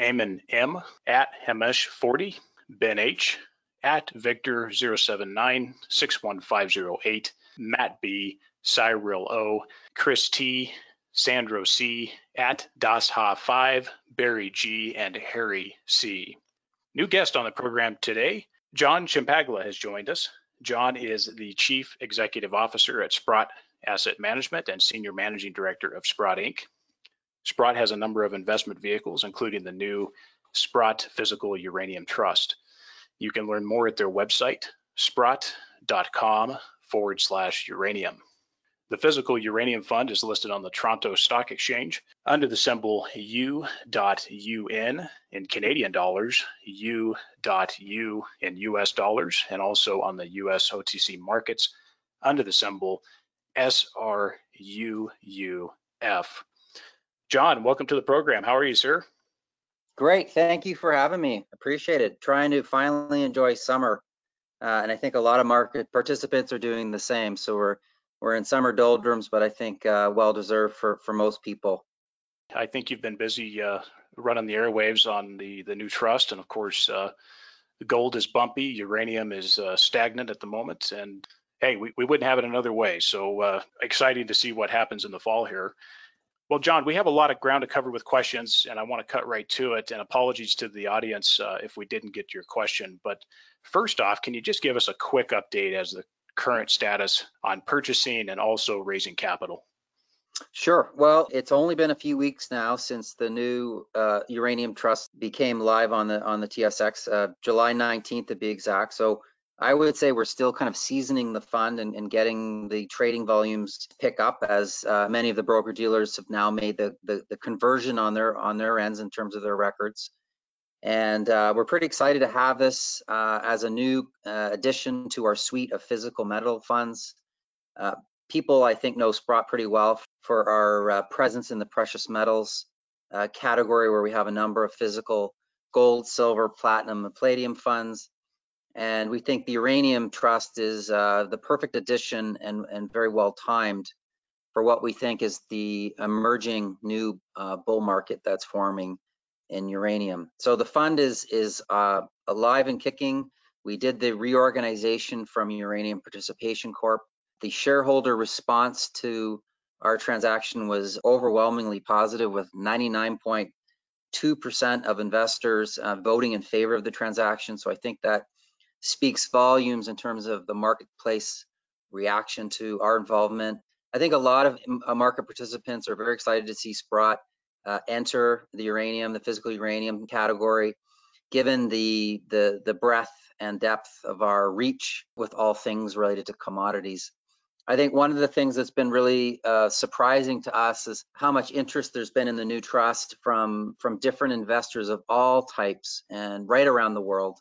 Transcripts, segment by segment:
Eamon M at Hemesh 40, Ben H at Victor 079 61508, Matt B, Cyril O, Chris T, Sandro C at Dasha 5, Barry G, and Harry C. New guest on the program today, John Ciampaglia has joined us. John is the Chief Executive Officer at Sprott Asset Management and Senior Managing Director of Sprott Inc. Sprott has a number of investment vehicles, including the new Sprott Physical Uranium Trust. You can learn more at their website, sprott.com forward slash uranium. The Physical Uranium Fund is listed on the Toronto Stock Exchange under the symbol U.UN in Canadian dollars, U.U in US dollars, and also on the US OTC markets under the symbol SRUUF. John, welcome to the program. How are you, sir? Great. Thank you for having me. Appreciate it. Trying to finally enjoy summer. Uh, and I think a lot of market participants are doing the same. So we're we're in summer doldrums, but I think uh, well deserved for for most people. I think you've been busy uh, running the airwaves on the the new trust, and of course, uh, gold is bumpy, uranium is uh, stagnant at the moment, and hey, we, we wouldn't have it another way. So uh, exciting to see what happens in the fall here. Well, John, we have a lot of ground to cover with questions, and I want to cut right to it. And apologies to the audience uh, if we didn't get your question. But first off, can you just give us a quick update as the current status on purchasing and also raising capital? Sure. Well, it's only been a few weeks now since the new uh, uranium trust became live on the on the TSX, uh, July 19th to be exact. So I would say we're still kind of seasoning the fund and, and getting the trading volumes pick up as uh, many of the broker dealers have now made the, the, the conversion on their on their ends in terms of their records. And uh, we're pretty excited to have this uh, as a new uh, addition to our suite of physical metal funds. Uh, people, I think, know Sprott pretty well for our uh, presence in the precious metals category, where we have a number of physical gold, silver, platinum, and palladium funds and we think the uranium trust is uh, the perfect addition and, and very well timed for what we think is the emerging new uh, bull market that's forming in uranium. So the fund is is uh, alive and kicking. We did the reorganization from Uranium Participation Corp. The shareholder response to our transaction was overwhelmingly positive, with 99.2% of investors uh, voting in favor of the transaction. So I think that speaks volumes in terms of the marketplace reaction to our involvement. I think a lot of uh, market participants are very excited to see Sprott uh, enter the uranium, the physical uranium category, given the, the, the breadth and depth of our reach with all things related to commodities. I think one of the things that's been really uh, surprising to us is how much interest there's been in the new trust from from different investors of all types and right around the world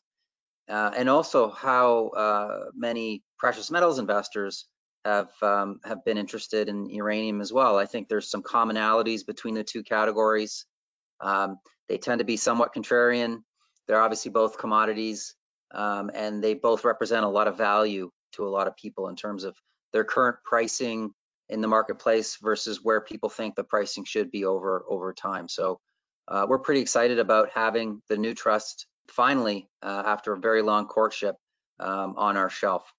uh, and also how uh, many precious metals investors have um, have been interested in uranium as well. I think there's some commonalities between the two categories. Um, they tend to be somewhat contrarian. They're obviously both commodities, um, and they both represent a lot of value to a lot of people in terms of their current pricing in the marketplace versus where people think the pricing should be over over time. So uh, we're pretty excited about having the new trust finally, uh, after a very long courtship, um, on our shelf.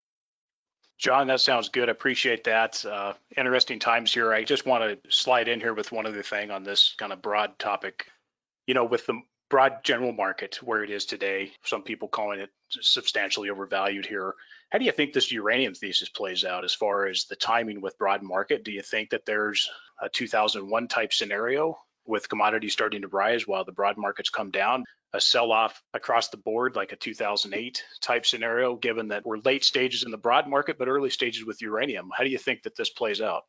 John, that sounds good. I appreciate that. Uh, interesting times here. I just want to slide in here with one other thing on this kind of broad topic. You know, with the broad general market where it is today, some people calling it substantially overvalued here. How do you think this uranium thesis plays out as far as the timing with broad market? Do you think that there's a 2001 type scenario with commodities starting to rise while the broad markets come down? A sell off across the board, like a 2008 type scenario, given that we're late stages in the broad market, but early stages with uranium. How do you think that this plays out?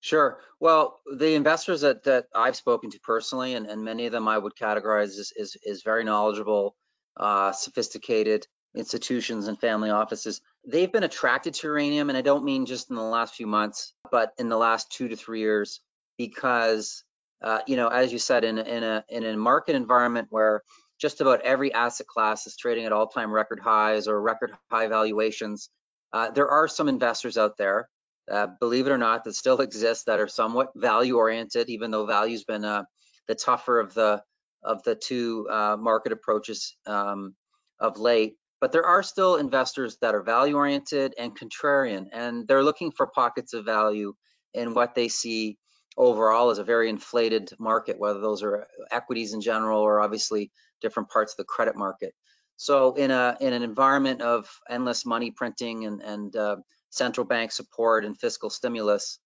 Sure. Well, the investors that, that I've spoken to personally, and, and many of them I would categorize as, is is very knowledgeable, uh, sophisticated institutions and family offices, they've been attracted to uranium. And I don't mean just in the last few months, but in the last two to three years, because, uh, you know, as you said, in, in, a, in a market environment where just about every asset class is trading at all-time record highs or record high valuations, uh, there are some investors out there uh, believe it or not, that still exist that are somewhat value oriented, even though value's been uh, the tougher of the of the two uh, market approaches um, of late. But there are still investors that are value oriented and contrarian, and they're looking for pockets of value in what they see overall is a very inflated market, whether those are equities in general or obviously different parts of the credit market. So in a in an environment of endless money printing and and uh, central bank support and fiscal stimulus,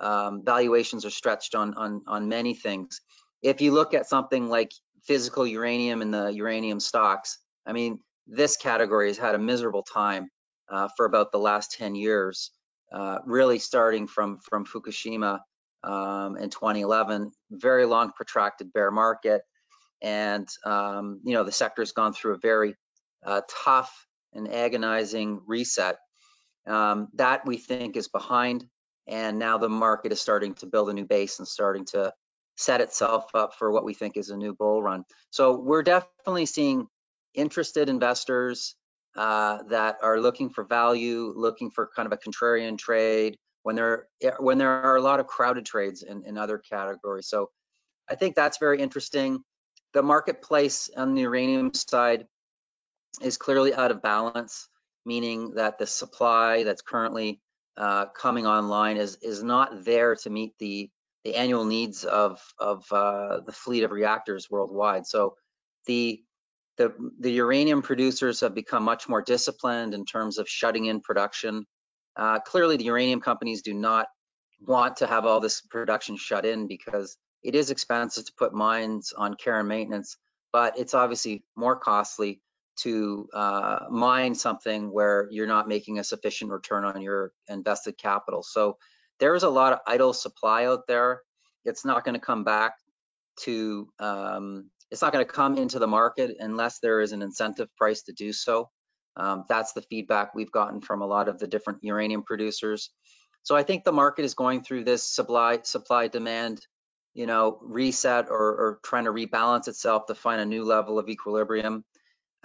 um, valuations are stretched on, on, on many things. If you look at something like physical uranium and the uranium stocks, I mean, this category has had a miserable time uh, for about the last 10 years, uh, really starting from, from Fukushima um, in 2011, very long protracted bear market. And, um, you know, the sector's gone through a very uh, tough and agonizing reset um, that we think is behind, and now the market is starting to build a new base and starting to set itself up for what we think is a new bull run. So we're definitely seeing interested investors uh, that are looking for value, looking for kind of a contrarian trade when there when there are a lot of crowded trades in, in other categories. So I think that's very interesting. The marketplace on the uranium side is clearly out of balance meaning that the supply that's currently uh, coming online is is not there to meet the the annual needs of of uh, the fleet of reactors worldwide. So the the the uranium producers have become much more disciplined in terms of shutting in production. Uh, clearly, the uranium companies do not want to have all this production shut in because it is expensive to put mines on care and maintenance, but it's obviously more costly to uh, mine something where you're not making a sufficient return on your invested capital. So there's a lot of idle supply out there. It's not going to come back to, um, it's not going to come into the market unless there is an incentive price to do so. Um, that's the feedback we've gotten from a lot of the different uranium producers. So I think the market is going through this supply supply demand, you know, reset or, or trying to rebalance itself to find a new level of equilibrium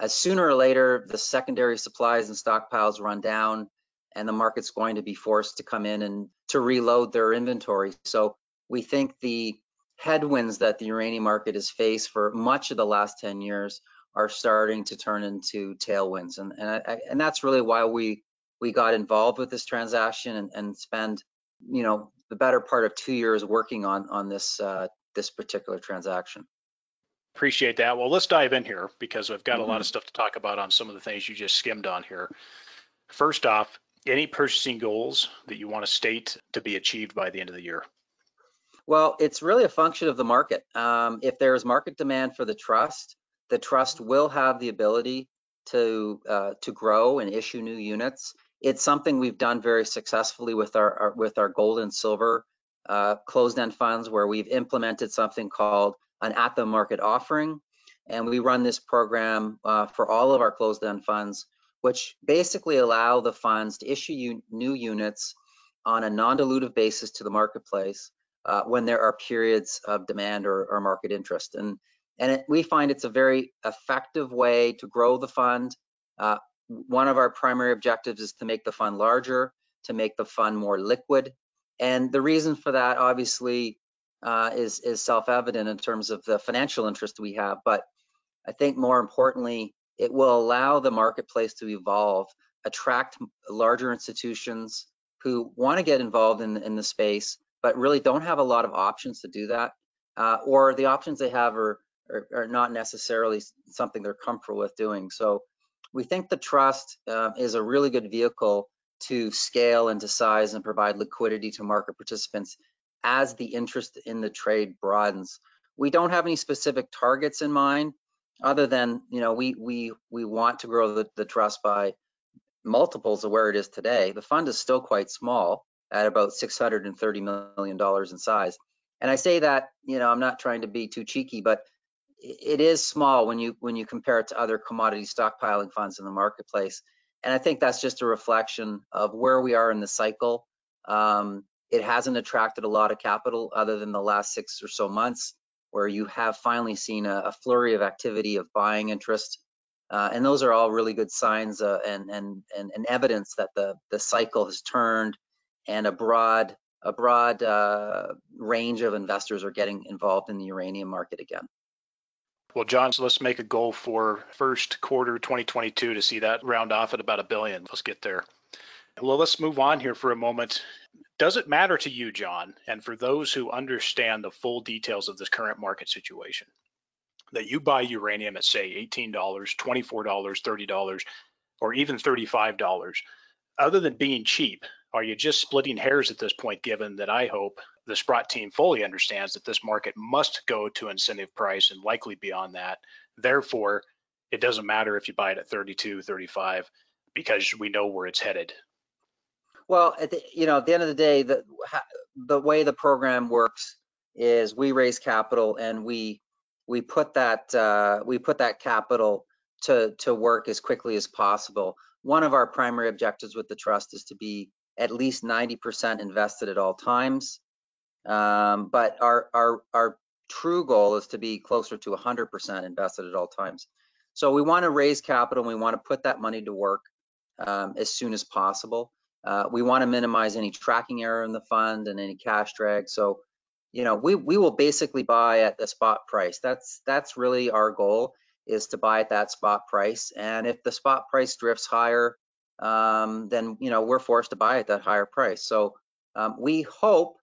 as sooner or later the secondary supplies and stockpiles run down and the market's going to be forced to come in and to reload their inventory. So we think the headwinds that the uranium market has faced for much of the last 10 years are starting to turn into tailwinds. And, and, I, and that's really why we, we got involved with this transaction and, and spend, you know, the better part of two years working on, on this, uh, this particular transaction. Appreciate that. Well, let's dive in here because we've got mm-hmm. a lot of mm-hmm. stuff to talk about on some of the things you just skimmed on here. First off, any purchasing goals that you want to state to be achieved by the end of the year? Well, it's really a function of the market. Um, if there's market demand for the trust, the trust will have the ability to uh, to grow and issue new units. It's something we've done very successfully with our, our with our gold and silver uh, closed-end funds, where we've implemented something called an at the market offering. And we run this program uh, for all of our closed end funds, which basically allow the funds to issue new units on a non-dilutive basis to the marketplace uh, when there are periods of demand or, or market interest. And, and it, we find it's a very effective way to grow the fund. Uh, one of our primary objectives is to make the fund larger, to make the fund more liquid. And the reason for that, obviously, uh, is is self-evident in terms of the financial interest we have. But I think more importantly, it will allow the marketplace to evolve, attract larger institutions who want to get involved in in the space, but really don't have a lot of options to do that, uh, or the options they have are, are, are not necessarily something they're comfortable with doing. So we think the trust uh, is a really good vehicle to scale and to size and provide liquidity to market participants as the interest in the trade broadens. We don't have any specific targets in mind other than, you know, we we we want to grow the, the trust by multiples of where it is today. The fund is still quite small at about $630 million in size. And I say that, you know, I'm not trying to be too cheeky, but it is small when you when you compare it to other commodity stockpiling funds in the marketplace. And I think that's just a reflection of where we are in the cycle. Um, it hasn't attracted a lot of capital other than the last six or so months, where you have finally seen a, a flurry of activity of buying interest. Uh, and those are all really good signs uh, and, and, and, and evidence that the, the cycle has turned and a broad a broad uh, range of investors are getting involved in the uranium market again. Well, John, so let's make a goal for first quarter 2022 to see that round off at about a billion. Let's get there. Well, let's move on here for a moment. Does it matter to you, John, and for those who understand the full details of this current market situation, that you buy uranium at, say, $18, $24, $30, or even $35? Other than being cheap, are you just splitting hairs at this point, given that I hope the Sprott team fully understands that this market must go to incentive price and likely beyond that? Therefore, it doesn't matter if you buy it at 32, 35, because we know where it's headed. Well, at the, you know, at the end of the day, the the way the program works is we raise capital and we we put that uh, we put that capital to to work as quickly as possible. One of our primary objectives with the trust is to be at least 90% invested at all times. Um, but our, our, our true goal is to be closer to 100% invested at all times. So we want to raise capital and we want to put that money to work um, as soon as possible. Uh, we want to minimize any tracking error in the fund and any cash drag. So, you know, we, we will basically buy at the spot price. That's that's really our goal is to buy at that spot price. And if the spot price drifts higher, um, then you know we're forced to buy at that higher price. So um, we hope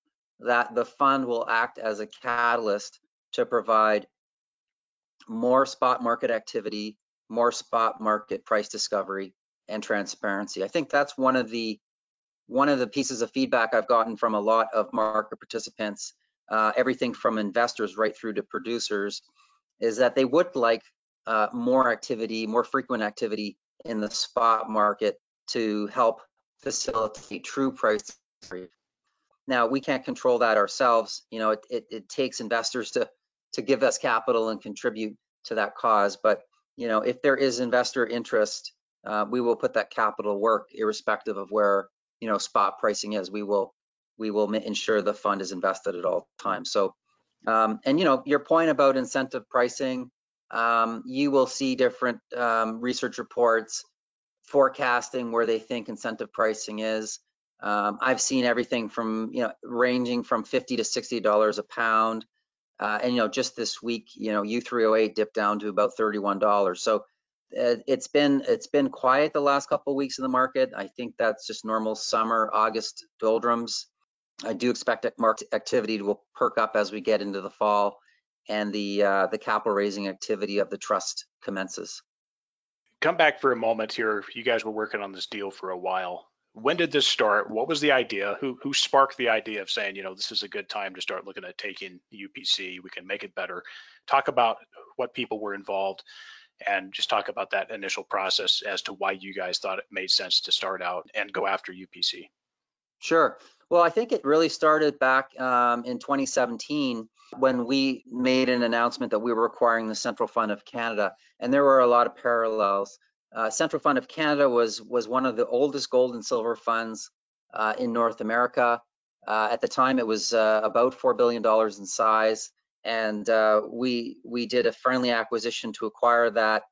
that the fund will act as a catalyst to provide more spot market activity, more spot market price discovery, and transparency. I think that's one of the one of the pieces of feedback I've gotten from a lot of market participants, uh, everything from investors right through to producers, is that they would like uh, more activity, more frequent activity in the spot market to help facilitate true price now we can't control that ourselves. You know it, it, it, takes investors to to give us capital and contribute to that cause. But you know if there is investor interest uh, we will put that capital work irrespective of where you know spot pricing is. We will we will ensure the fund is invested at all times. So um, and you know your point about incentive pricing um, you will see different um, research reports forecasting where they think incentive pricing is. Um, I've seen everything from, you know, ranging from 50 to $60 a pound. Uh, and, you know, just this week, you know, U3O8 dipped down to about $31. So uh, it's been it's been quiet the last couple of weeks in the market. I think that's just normal summer, August doldrums. I do expect that market activity will perk up as we get into the fall and the uh, the capital raising activity of the trust commences. Come back for a moment here. You guys were working on this deal for a while. When did this start? What was the idea? Who who sparked the idea of saying, you know, this is a good time to start looking at taking UPC. We can make it better. Talk about what people were involved and just talk about that initial process as to why you guys thought it made sense to start out and go after UPC. Sure. Well, I think it really started back um, in 2017 when we made an announcement that we were acquiring the Central Fund of Canada, and there were a lot of parallels. Uh, Central Fund of Canada was was one of the oldest gold and silver funds uh, in North America. Uh, at the time, it was uh, about four billion dollars in size, and uh, we we did a friendly acquisition to acquire that.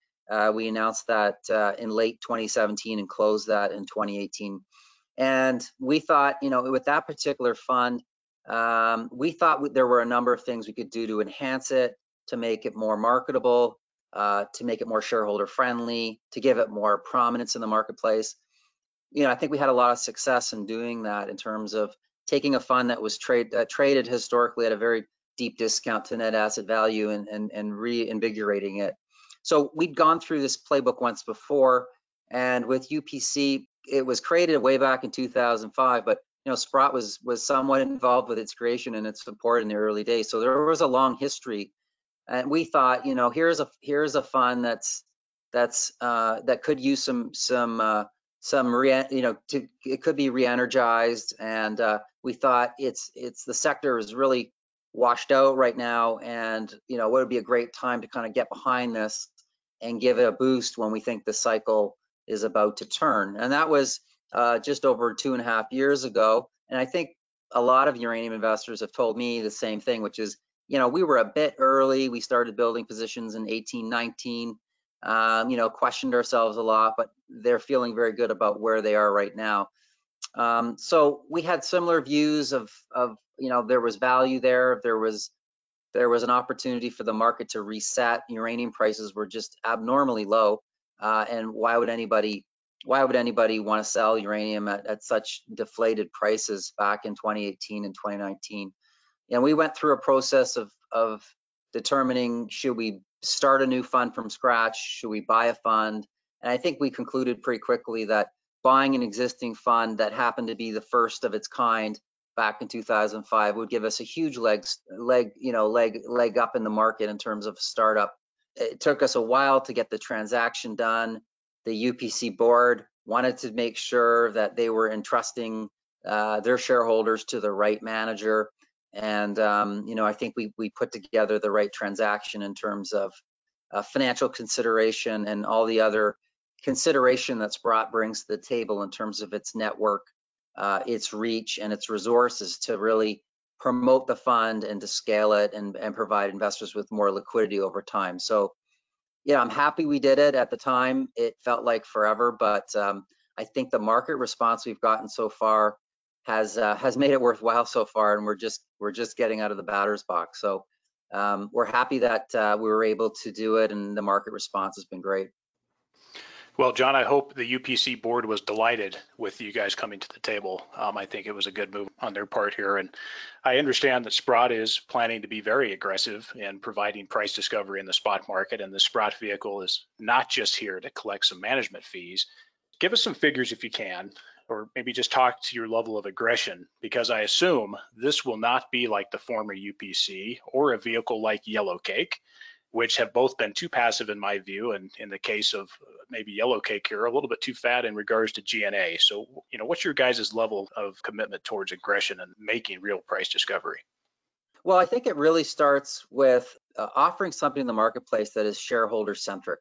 We announced that in late 2017 and closed that in 2018. And we thought, you know, with that particular fund, um, we thought there were a number of things we could do to enhance it, to make it more marketable, uh, to make it more shareholder friendly, to give it more prominence in the marketplace. You know, I think we had a lot of success in doing that in terms of taking a fund that was trade, uh, traded historically at a very deep discount to net asset value and, and, and reinvigorating it. So we'd gone through this playbook once before, and with UPC, it was created way back in 2005, but you know, Sprott was was somewhat involved with its creation and its support in the early days. So there was a long history, and we thought, you know, here's a here's a fund that's that's uh, that could use some some uh, some re, you know, to, it could be re-energized, and uh, we thought it's it's the sector is really washed out right now, and you know, what would be a great time to kind of get behind this and give it a boost when we think the cycle is about to turn, and that was uh, just over two and a half years ago, and I think a lot of uranium investors have told me the same thing, which is, you know, we were a bit early. We started building positions in 18, 19 um, you know, questioned ourselves a lot, but they're feeling very good about where they are right now. Um, so we had similar views of, of, you know, there was value there. There was, there was an opportunity for the market to reset. Uranium prices were just abnormally low. Uh, and why would anybody, why would anybody want to sell uranium at, at such deflated prices back in 2018 and 2019? And we went through a process of, of determining should we start a new fund from scratch? Should we buy a fund? And I think we concluded pretty quickly that buying an existing fund that happened to be the first of its kind back in 2005 would give us a huge leg, leg, you know, leg, leg up in the market in terms of startup. It took us a while to get the transaction done. The UPC board wanted to make sure that they were entrusting uh, their shareholders to the right manager. And um, you know, I think we we put together the right transaction in terms of uh, financial consideration and all the other consideration that Sprott brings to the table in terms of its network, uh, its reach, and its resources to really promote the fund and to scale it and, and provide investors with more liquidity over time. So, yeah, I'm happy we did it at the time. It felt like forever, but um, I think the market response we've gotten so far has uh, has made it worthwhile so far, and we're just we're just getting out of the batter's box. So um, we're happy that uh, we were able to do it, and the market response has been great. Well, John, I hope the UPC board was delighted with you guys coming to the table. Um, I think it was a good move on their part here. And I understand that Sprott is planning to be very aggressive in providing price discovery in the spot market. And the Sprott vehicle is not just here to collect some management fees. Give us some figures if you can or maybe just talk to your level of aggression because I assume this will not be like the former UPC or a vehicle like Yellowcake, which have both been too passive in my view, and in the case of uh, maybe Yellowcake here, a little bit too fat in regards to G&A. So, you know, what's your guys' level of commitment towards aggression and making real price discovery? Well, I think it really starts with uh, offering something in the marketplace that is shareholder centric.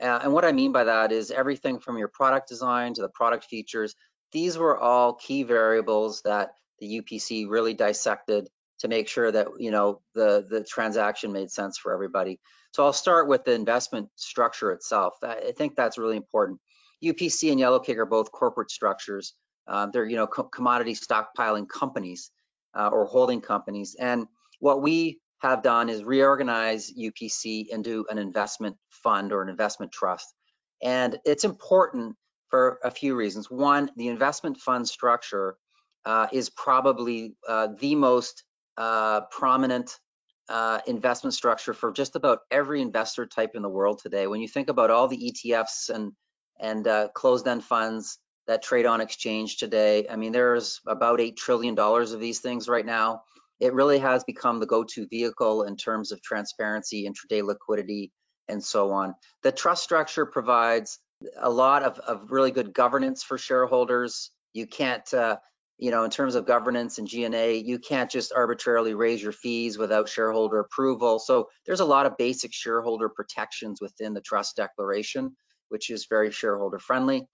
Uh, and what I mean by that is everything from your product design to the product features these were all key variables that the UPC really dissected to make sure that you know the the transaction made sense for everybody. So I'll start with the investment structure itself. I think that's really important. UPC and Yellowcake are both corporate structures. Uh, they're you know co commodity stockpiling companies uh, or holding companies. And what we have done is reorganize UPC into an investment fund or an investment trust. And it's important for a few reasons. One, the investment fund structure uh, is probably uh, the most uh, prominent uh, investment structure for just about every investor type in the world today. When you think about all the ETFs and and uh, closed-end funds that trade on exchange today, I mean, there's about eight trillion dollars of these things right now. It really has become the go-to vehicle in terms of transparency, intraday liquidity, and so on. The trust structure provides a lot of, of really good governance for shareholders. You can't, uh, you know, in terms of governance and G&A, you can't just arbitrarily raise your fees without shareholder approval. So there's a lot of basic shareholder protections within the trust declaration, which is very shareholder friendly.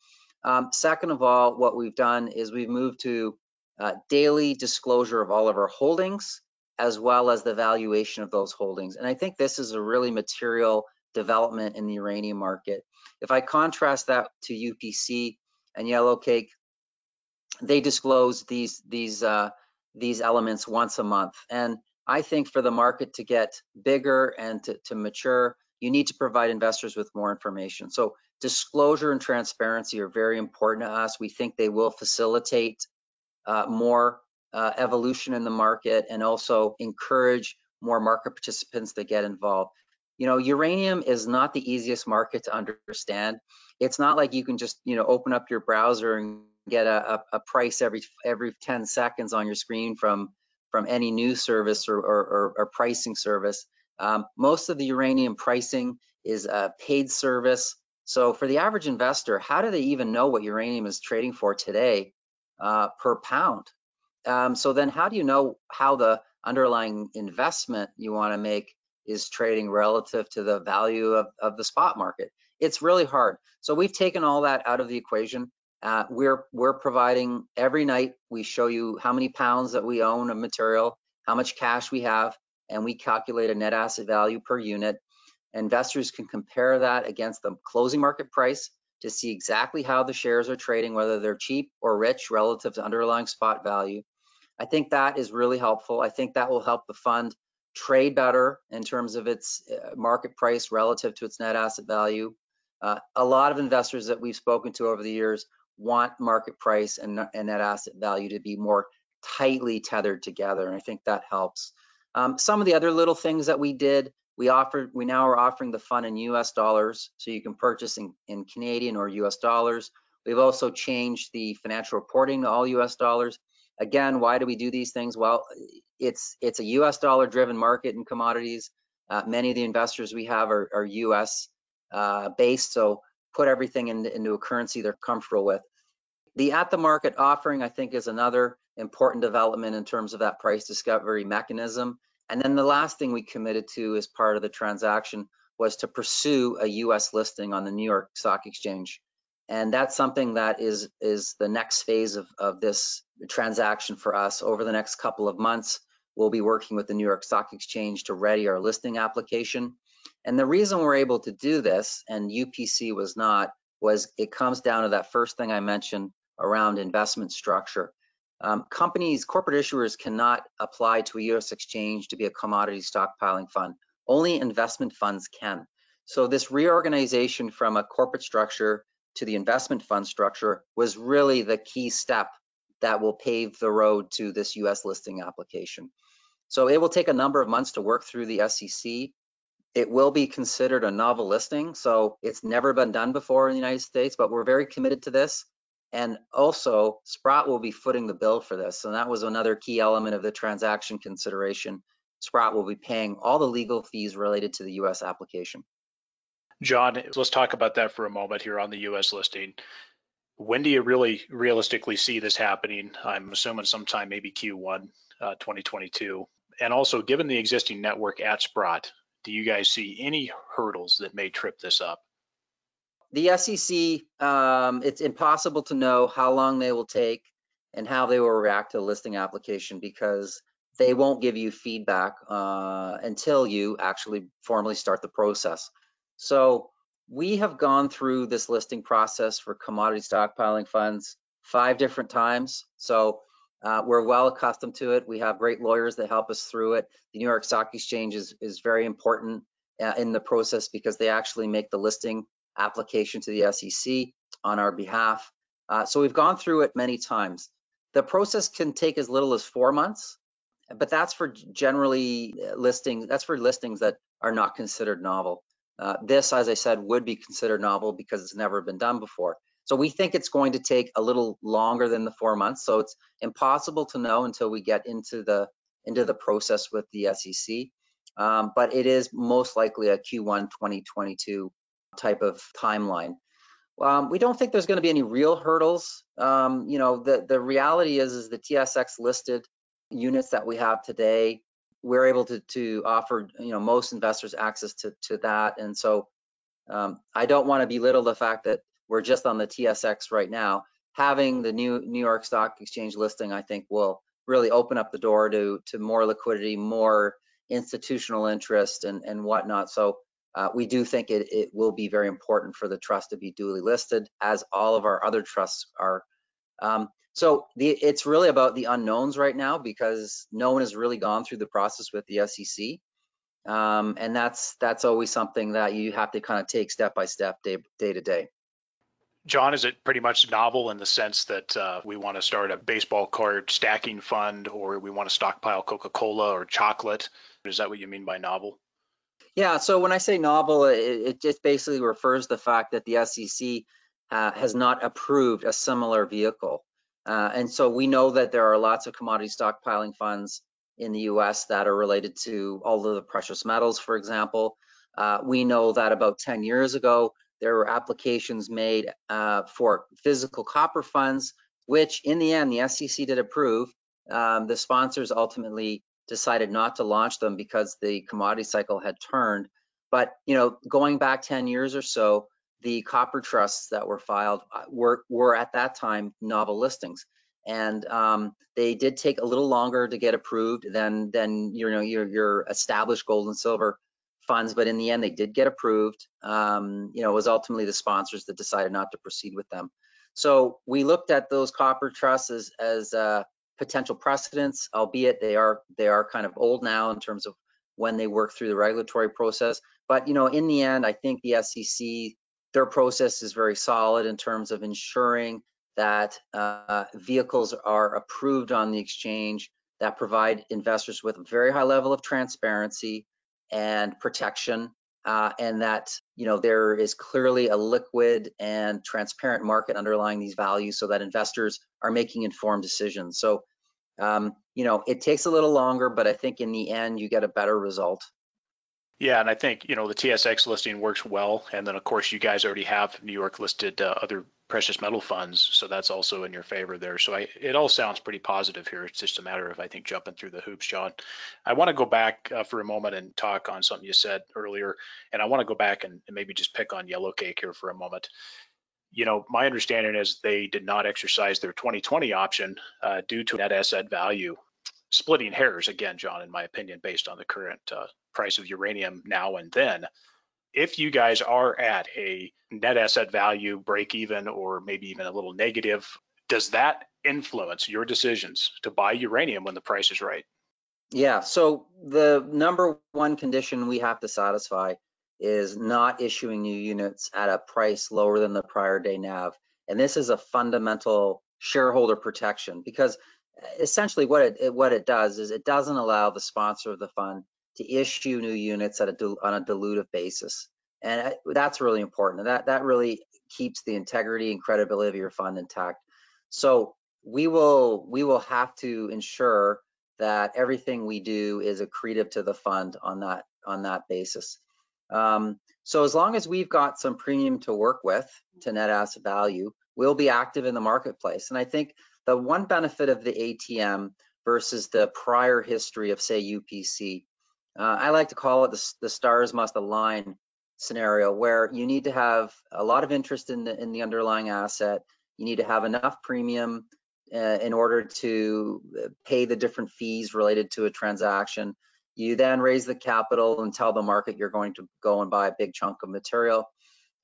Um, second of all, what we've done is we've moved to uh, daily disclosure of all of our holdings, as well as the valuation of those holdings. And I think this is a really material development in the uranium market. If I contrast that to UPC and Yellowcake, they disclose these these uh, these elements once a month. And I think for the market to get bigger and to, to mature, you need to provide investors with more information. So disclosure and transparency are very important to us. We think they will facilitate uh, more uh, evolution in the market and also encourage more market participants to get involved you know, uranium is not the easiest market to understand. It's not like you can just, you know, open up your browser and get a, a, price every every 10 seconds on your screen from from any news service or, or, or, or pricing service. Um, most of the uranium pricing is a paid service. So for the average investor, how do they even know what uranium is trading for today uh, per pound? Um, so then how do you know how the underlying investment you want to make is trading relative to the value of, of the spot market? It's really hard. So we've taken all that out of the equation. Uh, we're we're providing every night. We show you how many pounds that we own of material, how much cash we have, and we calculate a net asset value per unit. Investors can compare that against the closing market price to see exactly how the shares are trading, whether they're cheap or rich relative to underlying spot value. I think that is really helpful. I think that will help the fund trade better in terms of its uh, market price relative to its net asset value. Uh, a lot of investors that we've spoken to over the years want market price and, and net asset value to be more tightly tethered together, and I think that helps. Um, some of the other little things that we did, we offered, we now are offering the fund in US dollars, so you can purchase in, in Canadian or US dollars. We've also changed the financial reporting to all US dollars. Again, why do we do these things? Well, it's it's a US dollar driven market in commodities. Uh, many of the investors we have are, are US uh, based, so put everything in, into a currency they're comfortable with. The at the market offering, I think, is another important development in terms of that price discovery mechanism. And then the last thing we committed to as part of the transaction was to pursue a US listing on the New York Stock Exchange. And that's something that is is the next phase of, of this transaction for us over the next couple of months. We'll be working with the New York Stock Exchange to ready our listing application. And the reason we're able to do this, and UPC was not, was it comes down to that first thing I mentioned around investment structure. Um, companies, corporate issuers cannot apply to a US exchange to be a commodity stockpiling fund. Only investment funds can. So this reorganization from a corporate structure to the investment fund structure was really the key step that will pave the road to this US listing application. So it will take a number of months to work through the SEC. It will be considered a novel listing, so it's never been done before in the United States, but we're very committed to this. And also, Sprott will be footing the bill for this. And that was another key element of the transaction consideration. Sprott will be paying all the legal fees related to the US application. John, let's talk about that for a moment here on the US listing. When do you really realistically see this happening? I'm assuming sometime maybe Q1 uh, 2022. And also, given the existing network at Sprott, do you guys see any hurdles that may trip this up? The SEC, um, it's impossible to know how long they will take and how they will react to the listing application because they won't give you feedback uh, until you actually formally start the process. So we have gone through this listing process for commodity stockpiling funds five different times. So uh, we're well accustomed to it. We have great lawyers that help us through it. The New York Stock Exchange is, is very important uh, in the process because they actually make the listing application to the SEC on our behalf. Uh, so we've gone through it many times. The process can take as little as four months, but that's for generally uh, listings. That's for listings that are not considered novel. Uh, this, as I said, would be considered novel because it's never been done before. So we think it's going to take a little longer than the four months. So it's impossible to know until we get into the into the process with the SEC. Um, but it is most likely a Q1 2022 type of timeline. Um, we don't think there's going to be any real hurdles. Um, you know, the the reality is is the TSX listed units that we have today. We're able to to offer you know most investors access to to that, and so um, I don't want to belittle the fact that we're just on the TSX right now. Having the new New York Stock Exchange listing, I think, will really open up the door to to more liquidity, more institutional interest, and and whatnot. So uh, we do think it, it will be very important for the trust to be duly listed, as all of our other trusts are. Um, so the, it's really about the unknowns right now because no one has really gone through the process with the SEC. Um, and that's that's always something that you have to kind of take step by step, day, day to day. John, is it pretty much novel in the sense that uh, we want to start a baseball card stacking fund or we want to stockpile Coca Cola or chocolate? Is that what you mean by novel? Yeah, so when I say novel, it, it just basically refers to the fact that the SEC uh, has not approved a similar vehicle. Uh, and so we know that there are lots of commodity stockpiling funds in the US that are related to all of the precious metals, for example. Uh, we know that about 10 years ago, there were applications made uh, for physical copper funds, which in the end, the SEC did approve. Um, the sponsors ultimately decided not to launch them because the commodity cycle had turned. But, you know, going back 10 years or so, the copper trusts that were filed uh, were, were at that time novel listings. And um, they did take a little longer to get approved than, than you know, your, your established gold and silver funds, but in the end, they did get approved. Um, you know, it was ultimately the sponsors that decided not to proceed with them. So we looked at those copper trusts as, as uh, potential precedents, albeit they are they are kind of old now in terms of when they work through the regulatory process. But you know, in the end, I think the SEC their process is very solid in terms of ensuring that uh, vehicles are approved on the exchange that provide investors with a very high level of transparency and protection uh, and that you know there is clearly a liquid and transparent market underlying these values so that investors are making informed decisions. So um, you know it takes a little longer but i think in the end you get a better result yeah, and I think you know the TSX listing works well, and then of course you guys already have New York listed uh, other precious metal funds, so that's also in your favor there. So I, it all sounds pretty positive here. It's just a matter of I think jumping through the hoops, John. I want to go back uh, for a moment and talk on something you said earlier, and I want to go back and, and maybe just pick on Yellowcake here for a moment. You know, my understanding is they did not exercise their 2020 option uh, due to net asset value splitting hairs again, John, in my opinion, based on the current uh, price of uranium now and then. If you guys are at a net asset value break even or maybe even a little negative, does that influence your decisions to buy uranium when the price is right? Yeah, so the number one condition we have to satisfy is not issuing new units at a price lower than the prior day NAV. And this is a fundamental shareholder protection because essentially what it what it does is it doesn't allow the sponsor of the fund to issue new units at a on a dilutive basis, and that's really important. That that really keeps the integrity and credibility of your fund intact. So we will we will have to ensure that everything we do is accretive to the fund on that on that basis. Um, so as long as we've got some premium to work with to net asset value, we'll be active in the marketplace. And I think the one benefit of the ATM versus the prior history of say UPC, uh, I like to call it the, the stars must align scenario where you need to have a lot of interest in the in the underlying asset. You need to have enough premium uh, in order to uh, pay the different fees related to a transaction. You then raise the capital and tell the market you're going to go and buy a big chunk of material.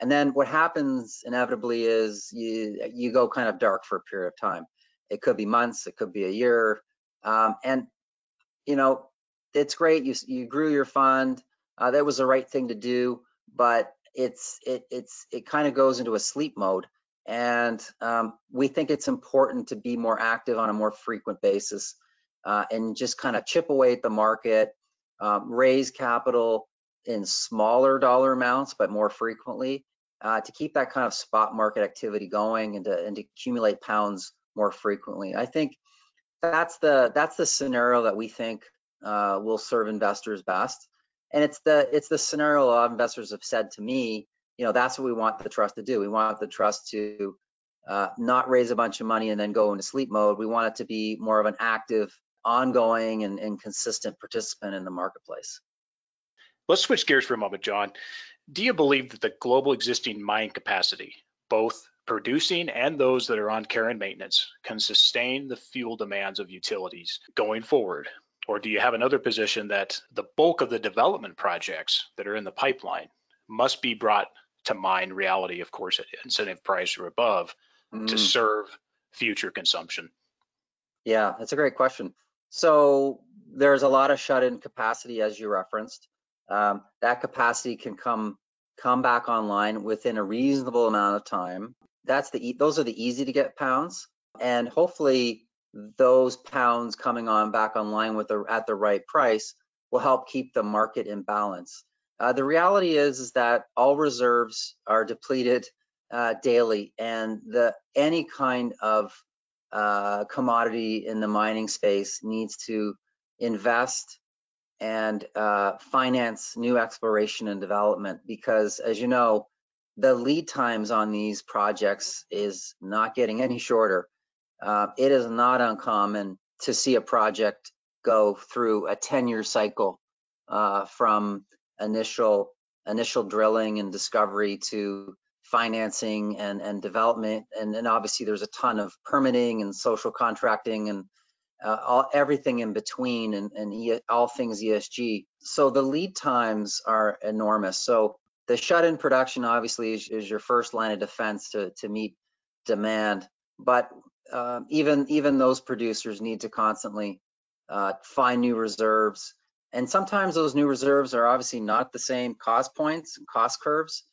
And then what happens inevitably is you you go kind of dark for a period of time. It could be months, it could be a year. Um, and, you know, it's great. You, you grew your fund. Uh, that was the right thing to do, but it's it it's it kind of goes into a sleep mode. And um, we think it's important to be more active on a more frequent basis uh, and just kind of chip away at the market, um, raise capital in smaller dollar amounts, but more frequently uh, to keep that kind of spot market activity going and to, and to accumulate pounds more frequently. I think that's the that's the scenario that we think uh, will serve investors best. And it's the it's the scenario a lot of investors have said to me, you know, that's what we want the trust to do. We want the trust to uh, not raise a bunch of money and then go into sleep mode. We want it to be more of an active, ongoing, and, and consistent participant in the marketplace. Let's switch gears for a moment, John. Do you believe that the global existing mine capacity, both producing and those that are on care and maintenance can sustain the fuel demands of utilities going forward? Or do you have another position that the bulk of the development projects that are in the pipeline must be brought to mine reality, of course, at incentive price or above mm. to serve future consumption? Yeah, that's a great question. So there's a lot of shut-in capacity, as you referenced. Um, that capacity can come come back online within a reasonable amount of time that's the those are the easy to get pounds, and hopefully those pounds coming on back online with the at the right price will help keep the market in balance. Uh, the reality is is that all reserves are depleted uh, daily, and the any kind of uh, commodity in the mining space needs to invest and uh, finance new exploration and development because, as you know, the lead times on these projects is not getting any shorter. Uh, it is not uncommon to see a project go through a 10-year cycle uh, from initial initial drilling and discovery to financing and, and development. And then obviously there's a ton of permitting and social contracting and uh, all, everything in between and, and e, all things ESG. So the lead times are enormous. So the shut-in production obviously is, is, your first line of defense to, to meet demand. But um, even even those producers need to constantly uh, find new reserves. And sometimes those new reserves are obviously not the same cost points and cost curves.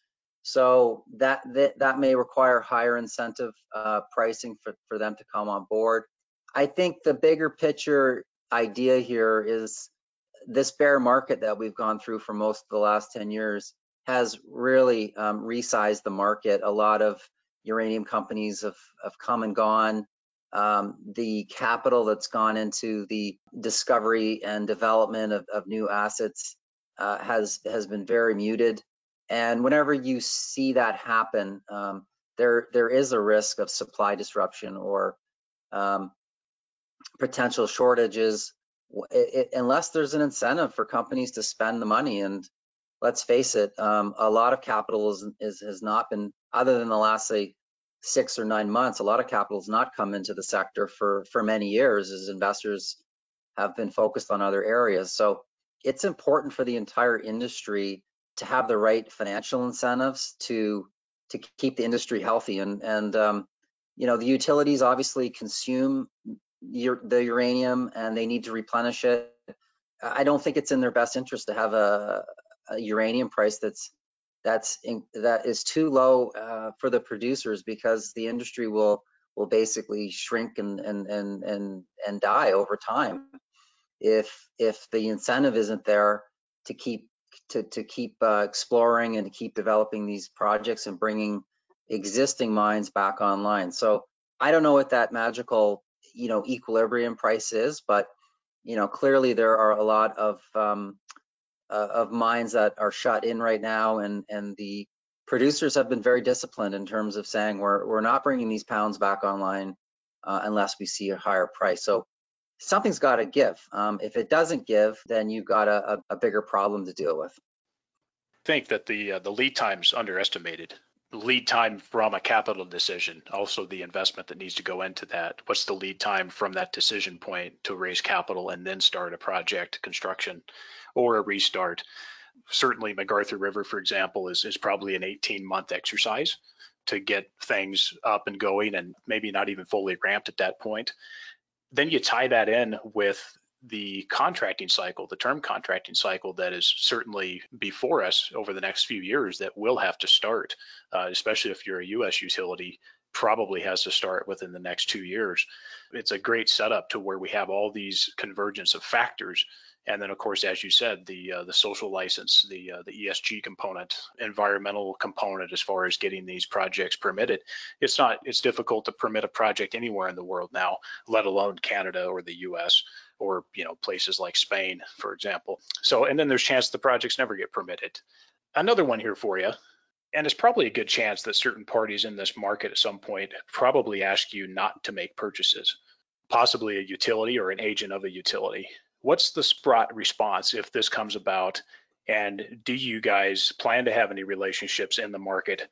So that, that, that may require higher incentive uh, pricing for, for them to come on board. I think the bigger picture idea here is this bear market that we've gone through for most of the last 10 years has really um, resized the market. A lot of uranium companies have, have come and gone. Um, the capital that's gone into the discovery and development of, of new assets uh, has has been very muted. And whenever you see that happen, um, there there is a risk of supply disruption or um, potential shortages, it, it, unless there's an incentive for companies to spend the money. And let's face it, um, a lot of capital is, is, has not been, other than the last say six or nine months, a lot of capital has not come into the sector for for many years as investors have been focused on other areas. So it's important for the entire industry to have the right financial incentives to to keep the industry healthy and and um, you know the utilities obviously consume the uranium and they need to replenish it i don't think it's in their best interest to have a, a uranium price that's that's in, that is too low uh, for the producers because the industry will will basically shrink and and and and and die over time if if the incentive isn't there to keep to, to keep uh, exploring and to keep developing these projects and bringing existing mines back online. So I don't know what that magical, you know, equilibrium price is, but you know, clearly there are a lot of um, uh, of mines that are shut in right now, and and the producers have been very disciplined in terms of saying we're we're not bringing these pounds back online uh, unless we see a higher price. So something's got to give. Um, if it doesn't give, then you've got a, a, bigger problem to deal with. I think that the uh, the lead time's underestimated. Lead time from a capital decision, also the investment that needs to go into that. What's the lead time from that decision point to raise capital and then start a project construction or a restart? Certainly, McArthur River, for example, is is probably an 18 month exercise to get things up and going and maybe not even fully ramped at that point then you tie that in with the contracting cycle, the term contracting cycle that is certainly before us over the next few years that will have to start, uh, especially if you're a US utility, probably has to start within the next two years. It's a great setup to where we have all these convergence of factors and then, of course, as you said, the uh, the social license, the uh, the ESG component, environmental component, as far as getting these projects permitted. It's not it's difficult to permit a project anywhere in the world now, let alone Canada or the U.S. or you know places like Spain, for example. So, and then there's chance the projects never get permitted. Another one here for you. And it's probably a good chance that certain parties in this market at some point probably ask you not to make purchases, possibly a utility or an agent of a utility what's the Sprott response if this comes about? And do you guys plan to have any relationships in the market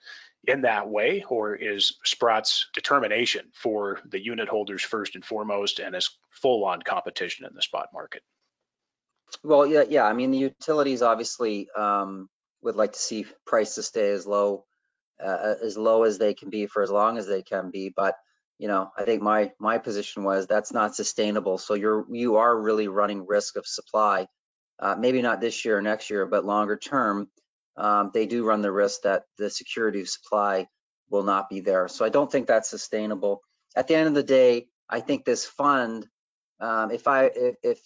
in that way, or is Sprott's determination for the unit holders first and foremost, and is full on competition in the spot market? Well, yeah, yeah. I mean, the utilities obviously um, would like to see prices stay as low uh, as low as they can be for as long as they can be, but you know, I think my my position was that's not sustainable. So you're you are really running risk of supply. Uh, maybe not this year or next year, but longer term, um, they do run the risk that the security of supply will not be there. So I don't think that's sustainable. At the end of the day, I think this fund, um, if I if, if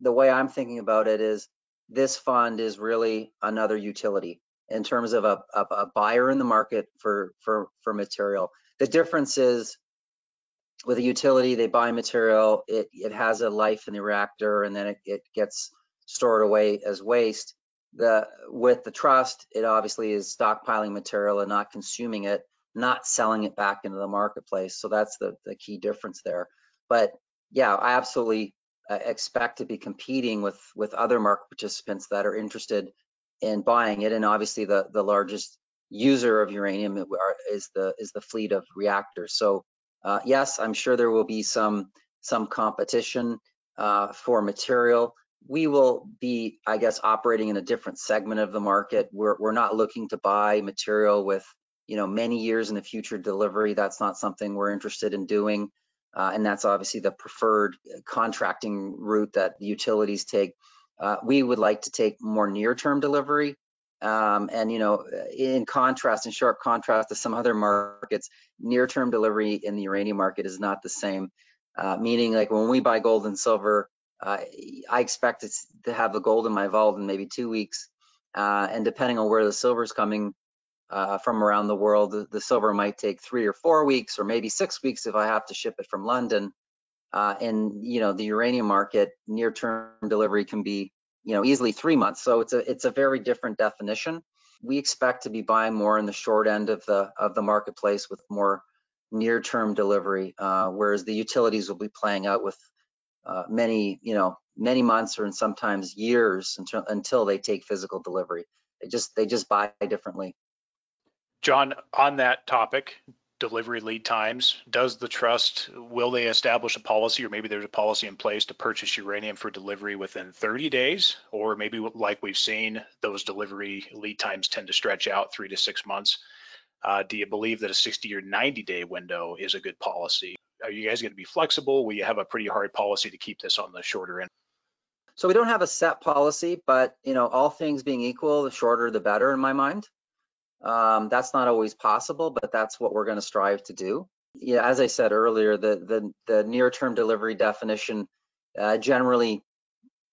the way I'm thinking about it is this fund is really another utility in terms of a, a, a buyer in the market for for for material. The difference is with a utility, they buy material, it, it has a life in the reactor and then it, it gets stored away as waste. The with the trust, it obviously is stockpiling material and not consuming it, not selling it back into the marketplace. So that's the the key difference there. But yeah, I absolutely uh, expect to be competing with with other market participants that are interested in buying it, and obviously the the largest user of uranium is the is the fleet of reactors. So uh, yes, I'm sure there will be some some competition uh, for material. We will be, I guess, operating in a different segment of the market. We're we're not looking to buy material with you know many years in the future delivery. That's not something we're interested in doing. Uh, and that's obviously the preferred contracting route that the utilities take. Uh, we would like to take more near-term delivery. Um, and you know, in contrast, in sharp contrast to some other markets, near-term delivery in the uranium market is not the same. Uh, meaning, like when we buy gold and silver, uh, I expect to have the gold in my vault in maybe two weeks. Uh, and depending on where the silver is coming uh, from around the world. The, silver might take three or four weeks, or maybe six weeks if I have to ship it from London. Uh, and you know, the uranium market near-term delivery can be you know easily three months. So it's a it's a very different definition. We expect to be buying more in the short end of the of the marketplace with more near-term delivery, uh, whereas the utilities will be playing out with uh, many you know many months or sometimes years until until they take physical delivery. They just they just buy differently. John, on that topic, delivery lead times, does the trust, will they establish a policy or maybe there's a policy in place to purchase uranium for delivery within 30 days? Or maybe like we've seen, those delivery lead times tend to stretch out three to six months. Uh, do you believe that a 60 or 90 day window is a good policy? Are you guys going to be flexible? Will you have a pretty hard policy to keep this on the shorter end? So we don't have a set policy, but you know, all things being equal, the shorter the better in my mind. Um, that's not always possible, but that's what we're going to strive to do. Yeah, as I said earlier, the the, the near-term delivery definition uh, generally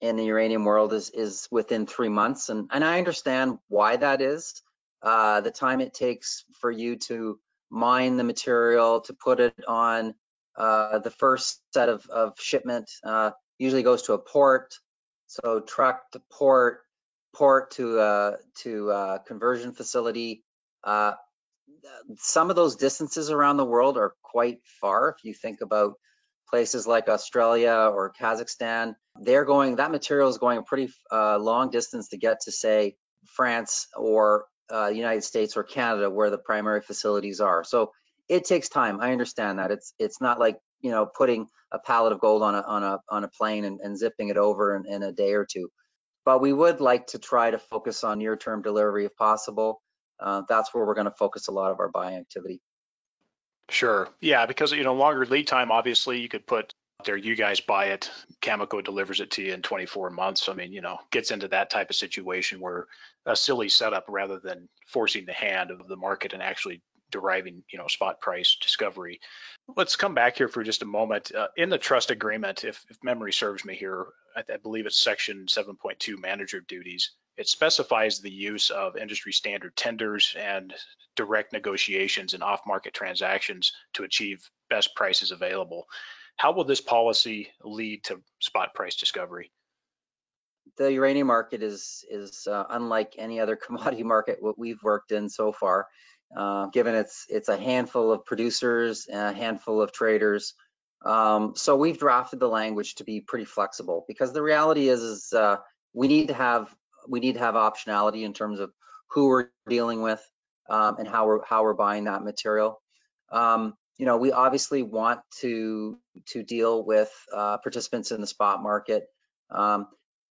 in the uranium world is is within three months, and and I understand why that is. Uh, the time it takes for you to mine the material to put it on uh, the first set of of shipment uh, usually goes to a port, so truck to port, port to uh, to uh, conversion facility. Uh, some of those distances around the world are quite far. If you think about places like Australia or Kazakhstan, they're going. That material is going a pretty uh, long distance to get to, say, France or uh, United States or Canada, where the primary facilities are. So it takes time. I understand that. It's it's not like you know putting a pallet of gold on a on a on a plane and, and zipping it over in, in a day or two but we would like to try to focus on near-term delivery if possible. Uh, that's where we're going to focus a lot of our buying activity. Sure. Yeah, because you know longer lead time. Obviously, you could put there. You guys buy it. Cameco delivers it to you in 24 months. I mean, you know, gets into that type of situation where a silly setup rather than forcing the hand of the market and actually deriving, you know, spot price discovery. Let's come back here for just a moment. Uh, in the trust agreement, if, if memory serves me here, I, I believe it's section 7.2 manager duties. It specifies the use of industry standard tenders and direct negotiations and off-market transactions to achieve best prices available. How will this policy lead to spot price discovery? The uranium market is is uh, unlike any other commodity market what we've worked in so far uh, given it's it's a handful of producers and a handful of traders. Um, so we've drafted the language to be pretty flexible because the reality is is uh, we need to have we need to have optionality in terms of who we're dealing with um, and how we're how we're buying that material. Um, you know, we obviously want to to deal with uh, participants in the spot market. Um,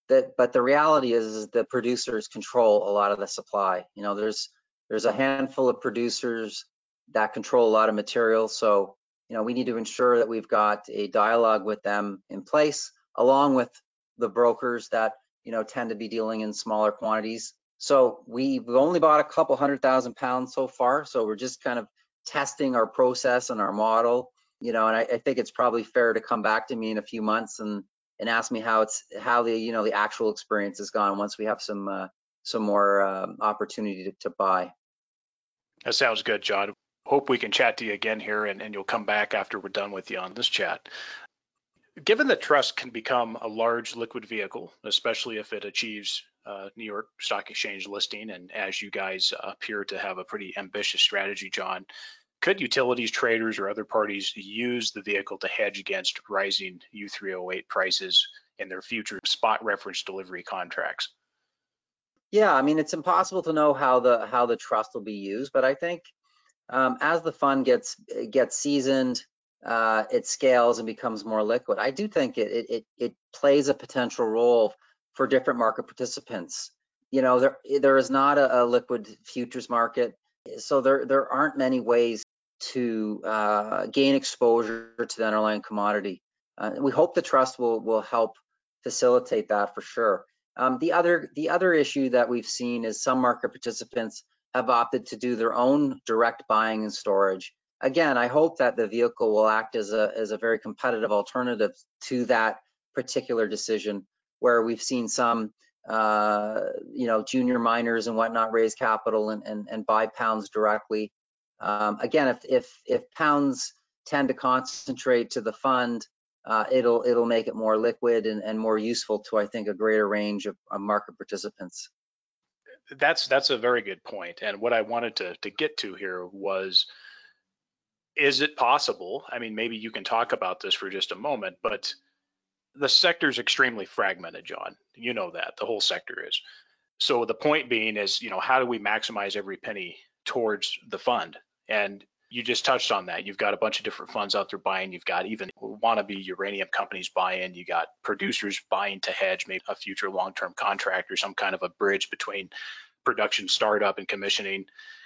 that, but the reality is, is the producers control a lot of the supply. You know, there's there's a handful of producers that control a lot of material. So, you know, we need to ensure that we've got a dialogue with them in place, along with the brokers that, you know, tend to be dealing in smaller quantities. So we've only bought a couple hundred thousand pounds so far. So we're just kind of testing our process and our model, you know, and I, I think it's probably fair to come back to me in a few months and and ask me how it's how the you know the actual experience has gone once we have some uh, some more um, opportunity to, to buy. That sounds good, John. Hope we can chat to you again here and, and you'll come back after we're done with you on this chat. Given that trust can become a large liquid vehicle, especially if it achieves uh, New York Stock Exchange listing, and as you guys appear to have a pretty ambitious strategy, John, could utilities traders or other parties use the vehicle to hedge against rising U3O8 prices in their future spot reference delivery contracts? Yeah, I mean it's impossible to know how the how the trust will be used, but I think um, as the fund gets gets seasoned, uh, it scales and becomes more liquid. I do think it it it plays a potential role for different market participants. You know, there there is not a, a liquid futures market, so there there aren't many ways to uh, gain exposure to the underlying commodity. Uh, we hope the trust will will help facilitate that for sure. Um, the other the other issue that we've seen is some market participants have opted to do their own direct buying and storage. Again, I hope that the vehicle will act as a as a very competitive alternative to that particular decision, where we've seen some uh, you know junior miners and whatnot raise capital and and, and buy pounds directly um, again, if, if, if pounds tend to concentrate to the fund, uh, it'll it'll make it more liquid and, and more useful to I think a greater range of, of, market participants. That's that's a very good point. And what I wanted to to get to here was is it possible? I mean, maybe you can talk about this for just a moment, but the sector is extremely fragmented, John. You know that the whole sector is. So the point being is, you know, how do we maximize every penny towards the fund? And you just touched on that. You've got a bunch of different funds out there buying. You've got even wannabe uranium companies buying. You got producers buying to hedge maybe a future long-term contract or some kind of a bridge between production startup and commissioning.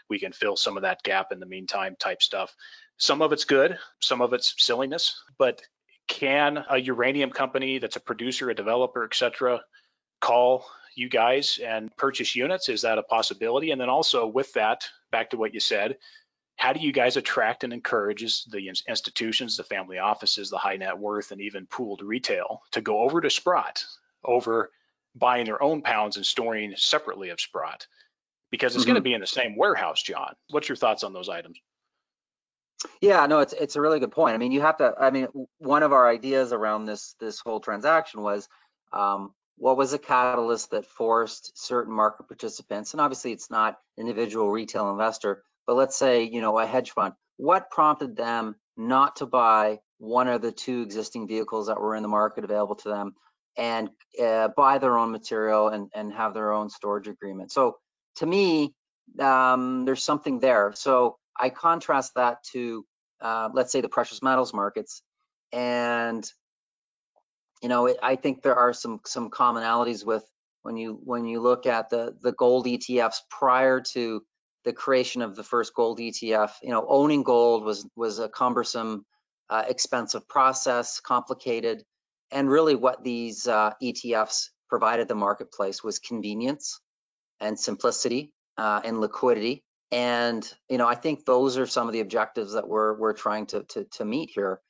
We can fill some of that gap in the meantime type stuff. Some of it's good, some of it's silliness, but can a uranium company that's a producer, a developer, etc., call you guys and purchase units? Is that a possibility? And then also with that, back to what you said, how do you guys attract and encourage the institutions, the family offices, the high net worth, and even pooled retail to go over to Sprott over buying their own pounds and storing separately of Sprott? Because it's mm-hmm. going to be in the same warehouse, John. What's your thoughts on those items? Yeah, no, it's it's a really good point. I mean, you have to. I mean, one of our ideas around this this whole transaction was, um, what was a catalyst that forced certain market participants, and obviously it's not individual retail investor, but let's say, you know, a hedge fund, what prompted them not to buy one of the two existing vehicles that were in the market available to them and uh, buy their own material and, and have their own storage agreement? So to me, um, there's something there. So I contrast that to, uh, let's say, the precious metals markets. And, you know, it, I think there are some some commonalities with when you when you look at the the gold ETFs prior to the creation of the first gold ETF. You know, owning gold was was a cumbersome, uh, expensive process, complicated, and really what these uh, ETFs provided the marketplace was convenience and simplicity uh, and liquidity. And you know, I think those are some of the objectives that we're we're trying to to, to meet here.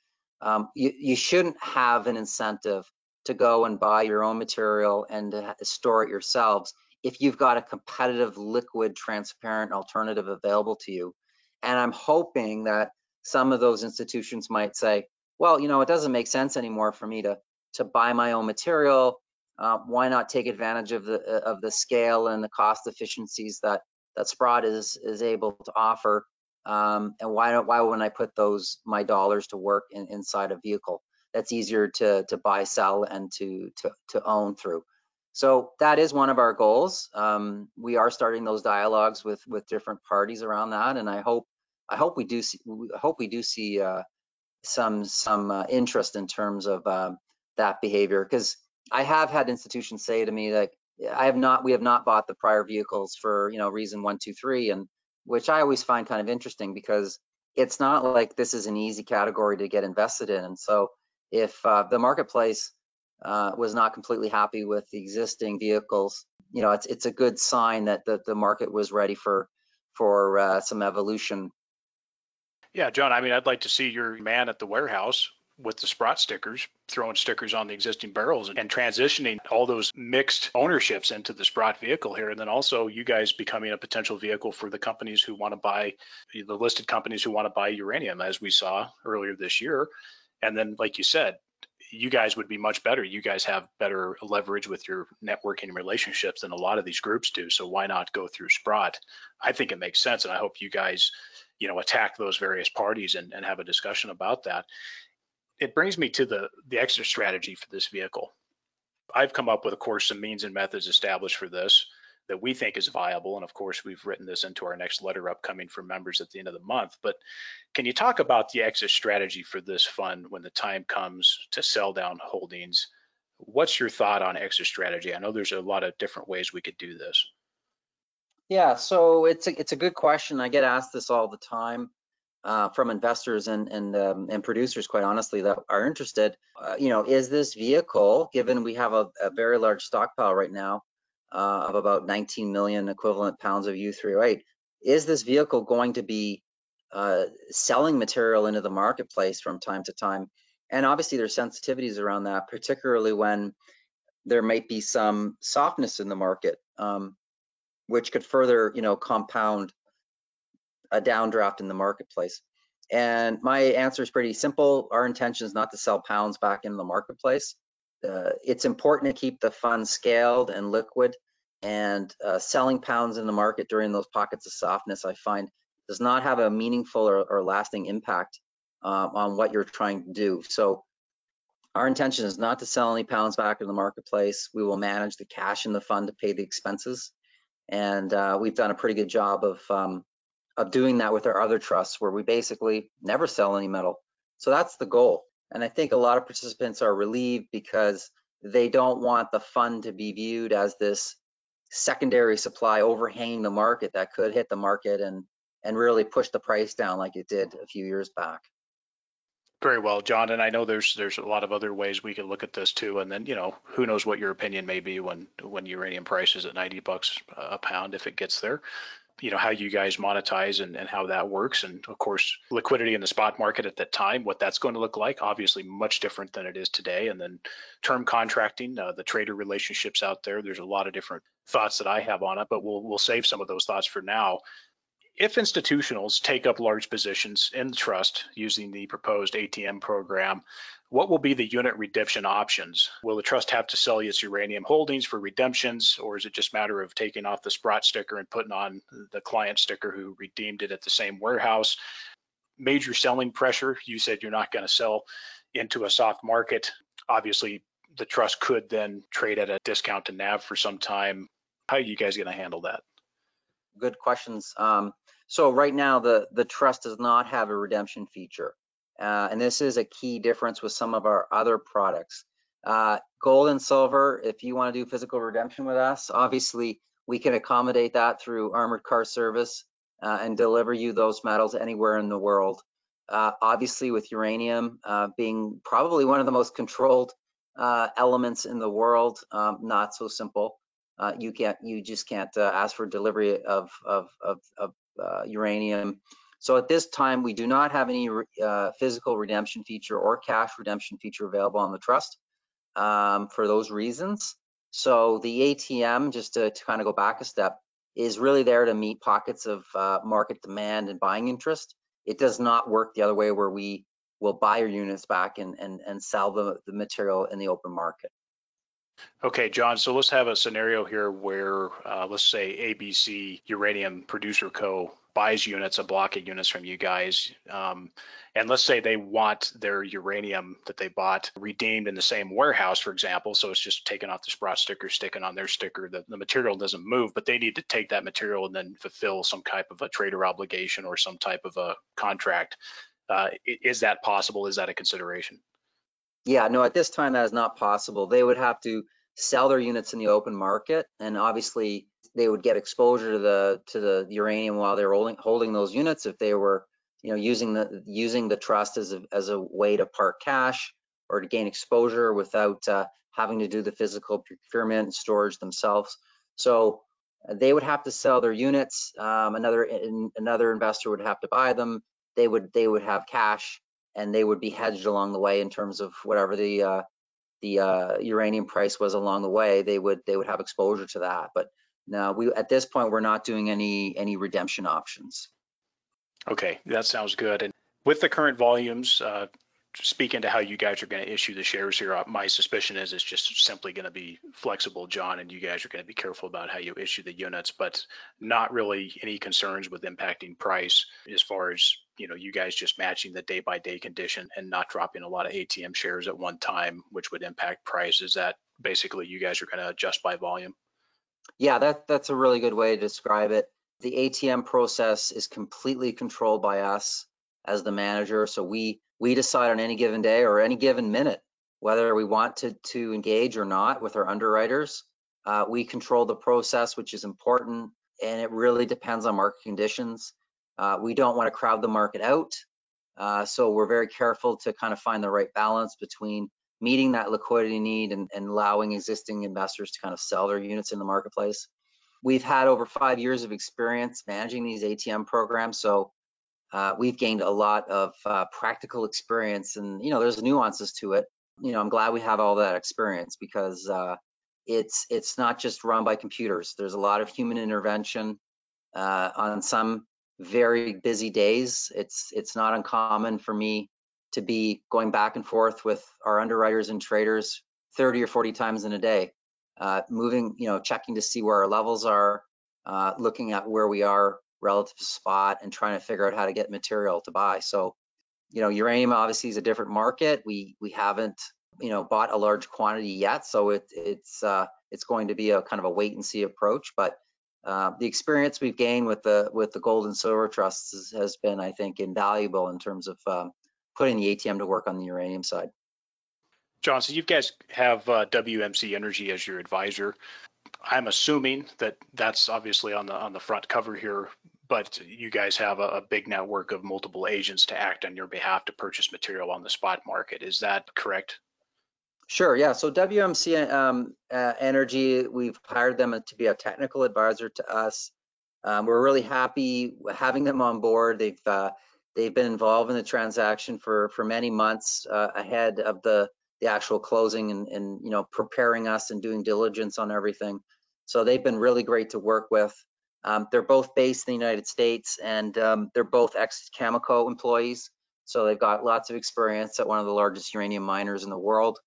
Um, you, you shouldn't have an incentive to go and buy your own material and store it yourselves if you've got a competitive, liquid, transparent alternative available to you. And I'm hoping that some of those institutions might say, well, you know, it doesn't make sense anymore for me to to buy my own material. Uh, why not take advantage of the uh, of the scale and the cost efficiencies that that Sprott is is able to offer? Um, and why don't why wouldn't I put those my dollars to work in, inside a vehicle that's easier to to buy, sell, and to to to own through? So that is one of our goals. Um, we are starting those dialogues with with different parties around that, and I hope I hope we do see I hope we do see uh, some some uh, interest in terms of uh, that behavior because I have had institutions say to me that I have not we have not bought the prior vehicles for you know reason one two three and which I always find kind of interesting because it's not like this is an easy category to get invested in and so if uh, the marketplace uh, was not completely happy with the existing vehicles. You know, it's it's a good sign that the, the market was ready for for uh, some evolution. Yeah, John. I mean, I'd like to see your man at the warehouse with the Sprott stickers, throwing stickers on the existing barrels and, transitioning all those mixed ownerships into the Sprott vehicle here. And then also you guys becoming a potential vehicle for the companies who want to buy the listed companies who want to buy uranium, as we saw earlier this year. And then, like you said, you guys would be much better. You guys have better leverage with your networking relationships than a lot of these groups do. So why not go through Sprott? I think it makes sense, and I hope you guys, you know, attack those various parties and, and have a discussion about that. It brings me to the the exit strategy for this vehicle. I've come up with, of course, some means and methods established for this that we think is viable. And of course, we've written this into our next letter upcoming for members at the end of the month. But can you talk about the exit strategy for this fund when the time comes to sell down holdings? What's your thought on exit strategy? I know there's a lot of different ways we could do this. Yeah, so it's a, it's a good question. I get asked this all the time uh, from investors and and um, and producers, quite honestly, that are interested. Uh, you know, is this vehicle, given we have a, a very large stockpile right now, uh, of about 19 million equivalent pounds of U3O8. Is this vehicle going to be uh, selling material into the marketplace from time to time? And obviously there's sensitivities around that, particularly when there might be some softness in the market, um, which could further, you know, compound a downdraft in the marketplace. And my answer is pretty simple. Our intention is not to sell pounds back into the marketplace uh, it's important to keep the fund scaled and liquid and uh, selling pounds in the market during those pockets of softness, I find does not have a meaningful or, or lasting impact um, on what you're trying to do. So our intention is not to sell any pounds back in the marketplace. We will manage the cash in the fund to pay the expenses. And uh, we've done a pretty good job of, um, of doing that with our other trusts where we basically never sell any metal. So that's the goal. And I think a lot of participants are relieved because they don't want the fund to be viewed as this secondary supply overhanging the market that could hit the market and and really push the price down like it did a few years back. Very well, John. And I know there's there's a lot of other ways we could look at this too. And then you know who knows what your opinion may be when when uranium price is at 90 bucks a pound if it gets there you know how you guys monetize and, and how that works. And of course liquidity in the spot market at that time what that's going to look like obviously much different than it is today. And then term contracting uh, the trader relationships out there there's a lot of different thoughts that i have on it but we'll we'll save some of those thoughts for now. If institutionals take up large positions in the trust using the proposed ATM program, what will be the unit redemption options? Will the trust have to sell its uranium holdings for redemptions, or is it just a matter of taking off the Sprott sticker and putting on the client sticker who redeemed it at the same warehouse? Major selling pressure, you said you're not going to sell into a soft market. Obviously, the trust could then trade at a discount to NAV for some time. How are you guys going to handle that? Good questions. Um, so right now, the, the trust does not have a redemption feature. Uh, and this is a key difference with some of our other products. Uh, gold and silver, if you want to do physical redemption with us, obviously we can accommodate that through armored car service uh, and deliver you those metals anywhere in the world. Uh, obviously with uranium uh, being probably one of the most controlled uh, elements in the world, um, not so simple. you can't, you just can't ask for delivery of, of, of, of uranium. So at this time, we do not have any uh, physical redemption feature or cash redemption feature available on the trust um, for those reasons. So the ATM, just to, to, kind of go back a step, is really there to meet pockets of uh, market demand and buying interest. It does not work the other way where we will buy your units back and, and, and sell the, the material in the open market. Okay, John, so let's have a scenario here where, uh, let's say ABC Uranium Producer Co. buys units, a block of units from you guys. Um, and let's say they want their uranium that they bought redeemed in the same warehouse, for example. So it's just taken off the Sprott sticker, sticking on their sticker. The, the material doesn't move, but they need to take that material and then fulfill some type of a trader obligation or some type of a contract. Uh, is that possible? Is that a consideration? Yeah, no, at this time that is not possible. They would have to sell their units in the open market, and obviously they would get exposure to the to the uranium while they're holding holding those units if they were, you know, using the using the trust as a as a way to park cash or to gain exposure without uh, having to do the physical procurement and storage themselves. So uh, they would have to sell their units. Um, another in, another investor would have to buy them. They would they would have cash and they would be hedged along the way in terms of whatever the uh, the uh, uranium price was along the way. They would they would have exposure to that. But now we at this point we're not doing any any redemption options. Okay, that sounds good. And with the current volumes, uh, speak into how you guys are going to issue the shares here. Uh, My suspicion is it's just simply going to be flexible, John, and you guys are going to be careful about how you issue the units, but not really any concerns with impacting price as far as, you know, you guys just matching the day by day condition and not dropping a lot of ATM shares at one time, which would impact price. Is that basically you guys are going to adjust by volume? Yeah, that, that's a really good way to describe it. The ATM process is completely controlled by us as the manager. So we, we decide on any given day or any given minute whether we want to, to engage or not with our underwriters. Uh, we control the process, which is important, and it really depends on market conditions. Uh, we don't want to crowd the market out. Uh, so we're very careful to kind of find the right balance between meeting that liquidity need and, and allowing existing investors to kind of sell their units in the marketplace. We've had over five years of experience managing these ATM programs, so uh, we've gained a lot of uh, practical experience, and you know, there's nuances to it. You know, I'm glad we have all that experience because uh, it's it's not just run by computers. There's a lot of human intervention uh, on some very busy days. It's it's not uncommon for me to be going back and forth with our underwriters and traders 30 or 40 times in a day uh, moving, you know, checking to see where our levels are, uh, looking at where we are relative to spot and trying to figure out how to get material to buy. So, you know, uranium obviously is a different market. We we haven't, you know, bought a large quantity yet, so it, it's uh, it's going to be a kind of a wait and see approach. But uh, the experience we've gained with the with the gold and silver trusts has, has been, I think, invaluable in terms of um, putting the ATM to work on the uranium side. John, so you guys have uh, WMC Energy as your advisor. I'm assuming that that's obviously on the on the front cover here, but you guys have a, a big network of multiple agents to act on your behalf to purchase material on the spot market. Is that correct? Sure, yeah. So WMC um, uh, Energy, we've hired them to be a technical advisor to us. Um, we're really happy having them on board. They've uh, they've been involved in the transaction for for many months uh, ahead of the the actual closing and, and you know preparing us and doing diligence on everything. So they've been really great to work with. Um, they're both based in the United States and um, they're both ex-Cameco employees. So they've got lots of experience at one of the largest uranium miners in the world.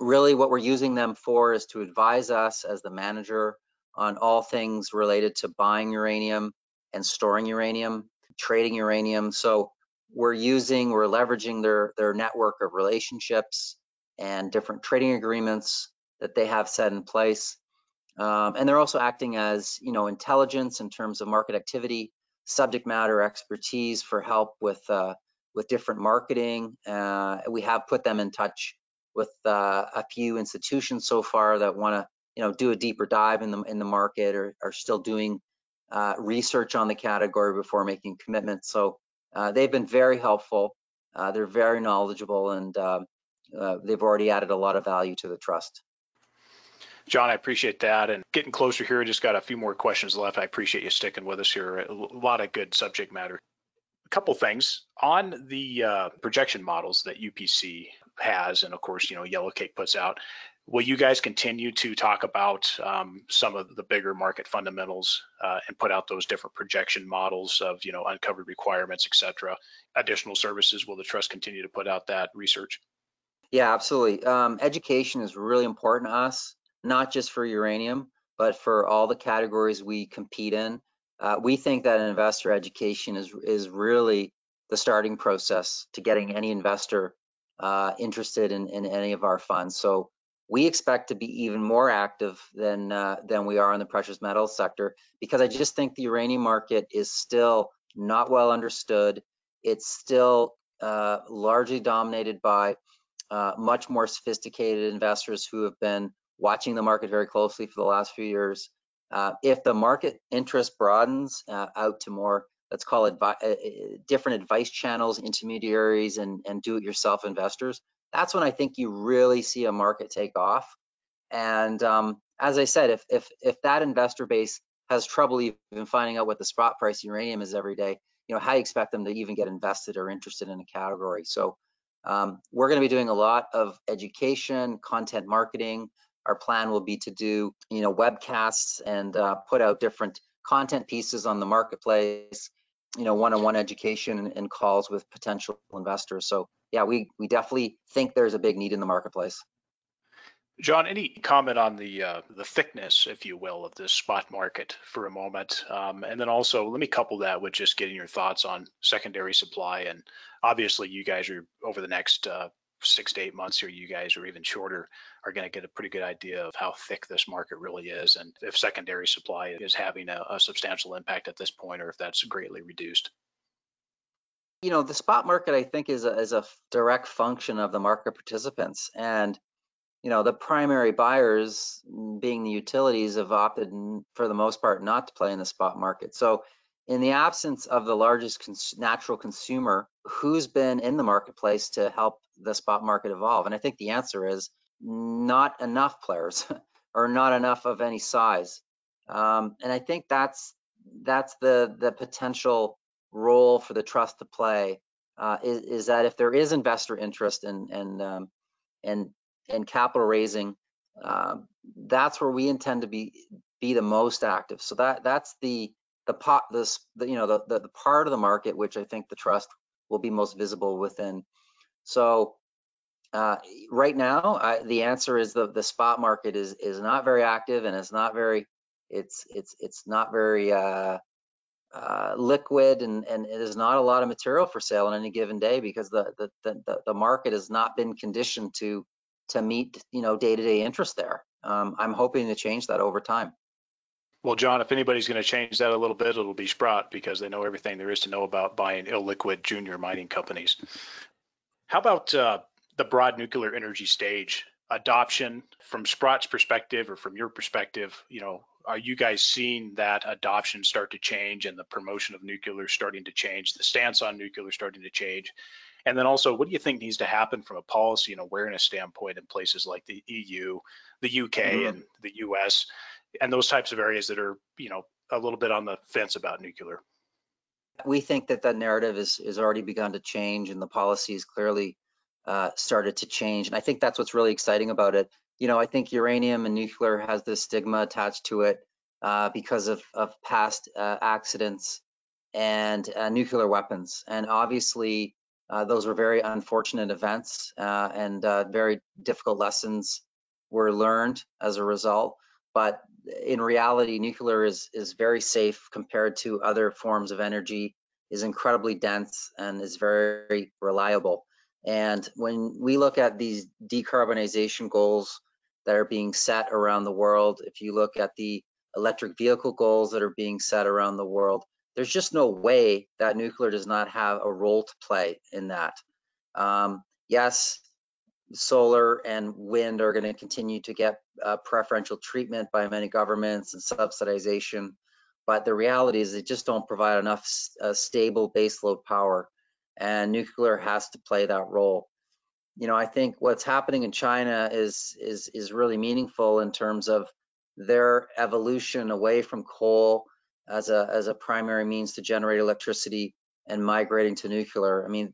Really what we're using them for is to advise us as the manager on all things related to buying uranium and storing uranium, trading uranium. So we're using, we're leveraging their, their network of relationships and different trading agreements that they have set in place. Um, and they're also acting as, you know, intelligence in terms of market activity, subject matter expertise for help with uh, with different marketing. Uh, we have put them in touch with uh, a few institutions so far that want to, you know, do a deeper dive in the in the market or are still doing uh, research on the category before making commitments. So uh, they've been very helpful. Uh, they're very knowledgeable and um, uh, they've already added a lot of value to the trust. John, I appreciate that. And getting closer here, I just got a few more questions left. I appreciate you sticking with us here. A lot of good subject matter. A couple things on the uh, projection models that UPC has, and of course, you know, Yellow Cake puts out. Will you guys continue to talk about um, some of the bigger market fundamentals uh, and put out those different projection models of, you know, uncovered requirements, et cetera? Additional services, will the trust continue to put out that research? Yeah, absolutely. Um, education is really important to us, not just for uranium, but for all the categories we compete in. Uh, we think that investor education is is really the starting process to getting any investor uh, interested in, in any of our funds. So we expect to be even more active than uh, than we are in the precious metals sector because I just think the uranium market is still not well understood. It's still uh, largely dominated by uh, much more sophisticated investors who have been watching the market very closely for the last few years. Uh, if the market interest broadens uh, out to more, let's call it uh, different advice channels, intermediaries, and, and do-it-yourself investors, that's when I think you really see a market take off. And um, as I said, if, if, if that investor base has trouble even finding out what the spot price of uranium is every day, you know, how you expect them to even get invested or interested in a category. So um, we're going to be doing a lot of education, content marketing. Our plan will be to do, you know, webcasts and uh, put out different content pieces on the marketplace, you know, one-on-one education and, calls with potential investors. So yeah, we we definitely think there's a big need in the marketplace. John, any comment on the uh, the thickness, if you will, of this spot market for a moment, um, and then also let me couple that with just getting your thoughts on secondary supply. And obviously, you guys are over the next uh, six to eight months here, you guys or even shorter are going to get a pretty good idea of how thick this market really is, and if secondary supply is having a, a substantial impact at this point, or if that's greatly reduced you know, the spot market, I think, is a, is a direct function of the market participants. And, you know, the primary buyers, being the utilities, have opted, for the most part, not to play in the spot market. So, in the absence of the largest cons natural consumer, who's been in the marketplace to help the spot market evolve? And I think the answer is not enough players or not enough of any size. Um, and I think that's that's the the potential role for the trust to play uh, is, is, that if there is investor interest in and um, and and capital raising, uh, that's where we intend to be be the most active. So that that's the the pot this the, you know the, the, the part of the market which I think the trust will be most visible within. So uh, right now, I, the answer is the the spot market is is not very active and it's not very it's it's it's not very uh, uh, liquid and, and it is not a lot of material for sale on any given day because the, the, the, the market has not been conditioned to to meet you know day-to-day interest there. Um, I'm hoping to change that over time. Well, John, if anybody's going to change that a little bit, it'll be Sprott because they know everything there is to know about buying illiquid junior mining companies. How about uh, the broad nuclear energy stage adoption from Sprott's perspective or from your perspective? You know, are you guys seeing that adoption start to change and the promotion of nuclear starting to change, the stance on nuclear starting to change? And then also, what do you think needs to happen from a policy and awareness standpoint in places like the EU, the UK, mm-hmm. and the US, and those types of areas that are, you know, a little bit on the fence about nuclear? We think that that narrative is, is already begun to change and the policy policies clearly uh, started to change. And I think that's what's really exciting about it you know, I think uranium and nuclear has this stigma attached to it uh, because of, of past uh, accidents and uh, nuclear weapons. And obviously, uh, those were very unfortunate events uh, and very difficult lessons were learned as a result. But in reality, nuclear is, is very safe compared to other forms of energy, is incredibly dense, and is very reliable. And when we look at these decarbonization goals that are being set around the world, if you look at the electric vehicle goals that are being set around the world, there's just no way that nuclear does not have a role to play in that. Um, yes, solar and wind are going to continue to get uh, preferential treatment by many governments and subsidization, but the reality is they just don't provide enough uh, stable baseload power and nuclear has to play that role. You know, I think what's happening in China is is is really meaningful in terms of their evolution away from coal as a as a primary means to generate electricity and migrating to nuclear. I mean,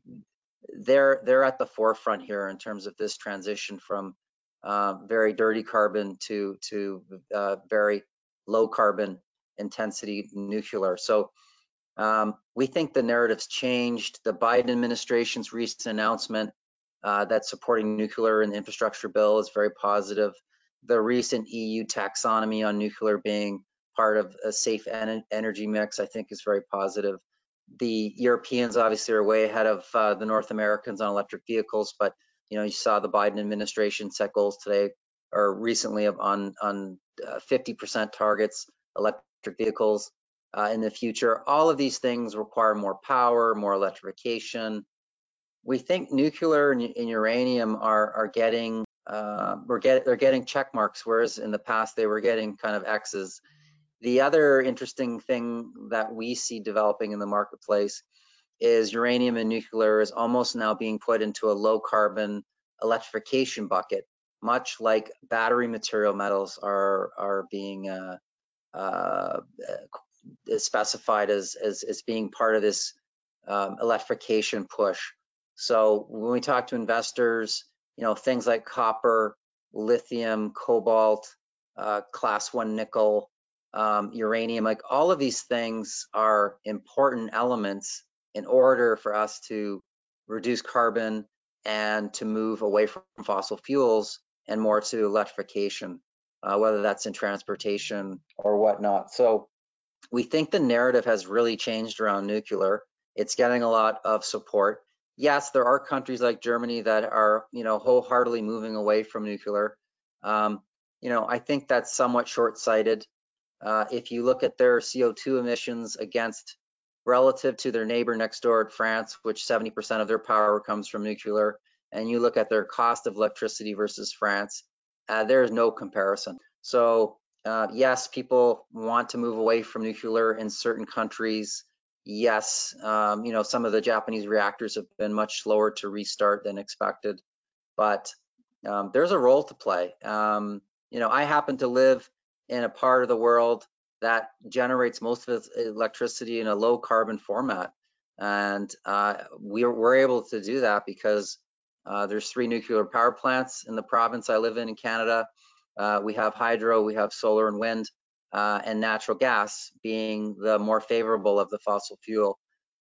they're they're at the forefront here in terms of this transition from uh, very dirty carbon to to uh, very low carbon intensity nuclear. So um, we think the narrative's changed. The Biden administration's recent announcement uh, that supporting nuclear in the infrastructure bill is very positive. The recent EU taxonomy on nuclear being part of a safe en energy mix, I think, is very positive. The Europeans obviously are way ahead of uh, the North Americans on electric vehicles, but you know, you saw the Biden administration set goals today or recently of on on 50% uh, targets electric vehicles uh, in the future. All of these things require more power, more electrification. We think nuclear and, and uranium are are getting uh, we're get they're getting check marks, whereas in the past they were getting kind of X's. The other interesting thing that we see developing in the marketplace is uranium and nuclear is almost now being put into a low carbon electrification bucket, much like battery material metals are are being uh, uh, specified as, as, as being part of this um, electrification push. So when we talk to investors, you know, things like copper, lithium, cobalt, uh, class one nickel, um, uranium, like all of these things are important elements in order for us to reduce carbon and to move away from fossil fuels and more to electrification, uh, whether that's in transportation or whatnot. So we think the narrative has really changed around nuclear. It's getting a lot of support. Yes, there are countries like Germany that are, you know, wholeheartedly moving away from nuclear. Um, you know, I think that's somewhat short-sighted. Uh, if you look at their CO2 emissions against relative to their neighbor next door at France, which 70% of their power comes from nuclear, and you look at their cost of electricity versus France, uh, there is no comparison. So uh, yes, people want to move away from nuclear in certain countries. Yes, um, you know, some of the Japanese reactors have been much slower to restart than expected, but um, there's a role to play. Um, you know, I happen to live in a part of the world that generates most of its electricity in a low carbon format. And uh, we're, we're able to do that because uh, there's three nuclear power plants in the province I live in in Canada. Uh, we have hydro, we have solar and wind, uh, and natural gas being the more favorable of the fossil fuel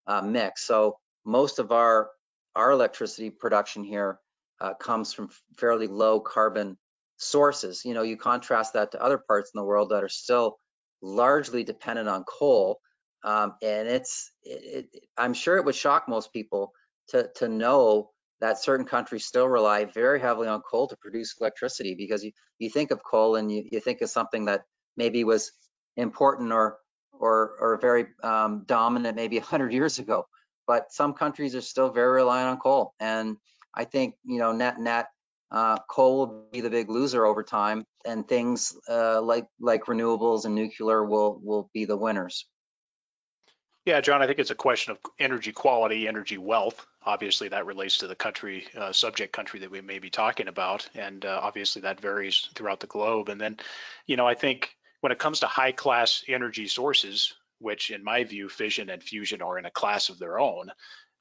uh, mix. So most of our our electricity production here uh, comes from fairly low carbon sources. You know, you contrast that to other parts in the world that are still largely dependent on coal, um, and it's it, it, I'm sure it would shock most people to to know that certain countries still rely very heavily on coal to produce electricity because you, you think of coal and you, you think of something that maybe was important or or or very um, dominant maybe 100 years ago but some countries are still very reliant on coal. And i think you know net net uh, coal will be the big loser over time and things uh, like like renewables and nuclear will will be the winners yeah, John, I think it's a question of energy quality, energy wealth. Obviously, that relates to the country, uh, subject country that we may be talking about. And uh, obviously, that varies throughout the globe. And then, you know, I think when it comes to high class energy sources, which in my view, fission and fusion are in a class of their own,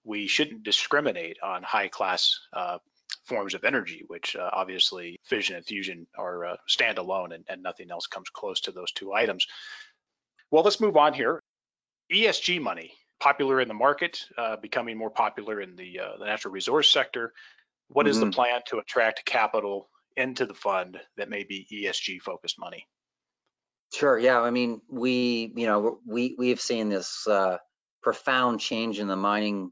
we shouldn't discriminate on high class uh, forms of energy, which uh, obviously fission and fusion are uh, standalone and, and nothing else comes close to those two items. Well, let's move on here. ESG money, popular in the market, uh, becoming more popular in the, uh, the natural resource sector. What mm-hmm. is the mm-hmm. plan to attract capital into the fund that may be ESG focused money? Sure. Yeah. I mean, we, you know, we we have seen this uh, profound change in the mining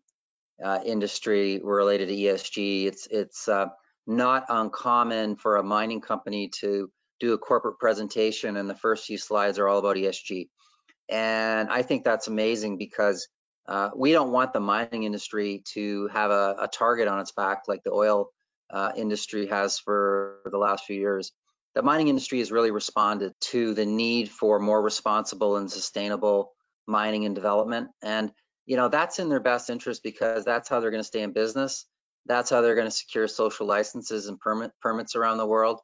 uh, industry related to ESG. It's it's uh, not uncommon for a mining company to do a corporate presentation, and the first few slides are all about ESG. And I think that's amazing because uh, we don't want the mining industry to have a, a target on its back like the oil uh, industry has for the last few years. The mining industry has really responded to the need for more responsible and sustainable mining and development. And, you know, that's in their best interest because that's how they're going to stay in business. That's how they're going to secure social licenses and permit, permits around the world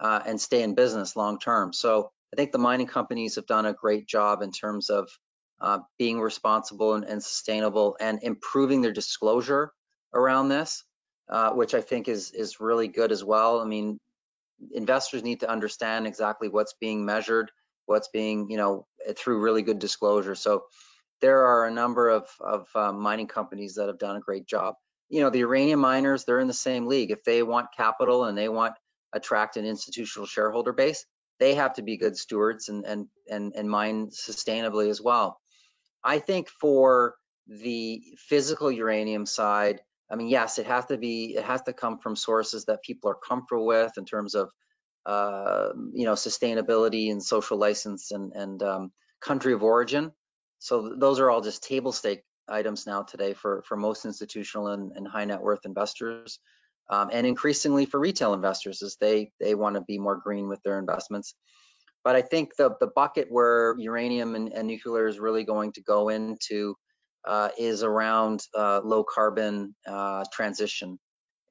uh, and stay in business long term. So I think the mining companies have done a great job in terms of uh, being responsible and, and, sustainable and improving their disclosure around this, uh, which I think is is really good as well. I mean, investors need to understand exactly what's being measured, what's being, you know, through really good disclosure. So there are a number of, of uh, mining companies that have done a great job. You know, the uranium miners, they're in the same league. If they want capital and they want attract an institutional shareholder base, they have to be good stewards and and and, and mine sustainably as well. I think for the physical uranium side, I mean, yes, it has to be, it has to come from sources that people are comfortable with in terms of, uh, you know, sustainability and social license and and um, country of origin. So those are all just table stake items now today for for most institutional and, and high net worth investors um, and increasingly for retail investors as they they want to be more green with their investments. But I think the the bucket where uranium and, and nuclear is really going to go into uh, is around uh, low carbon uh, transition.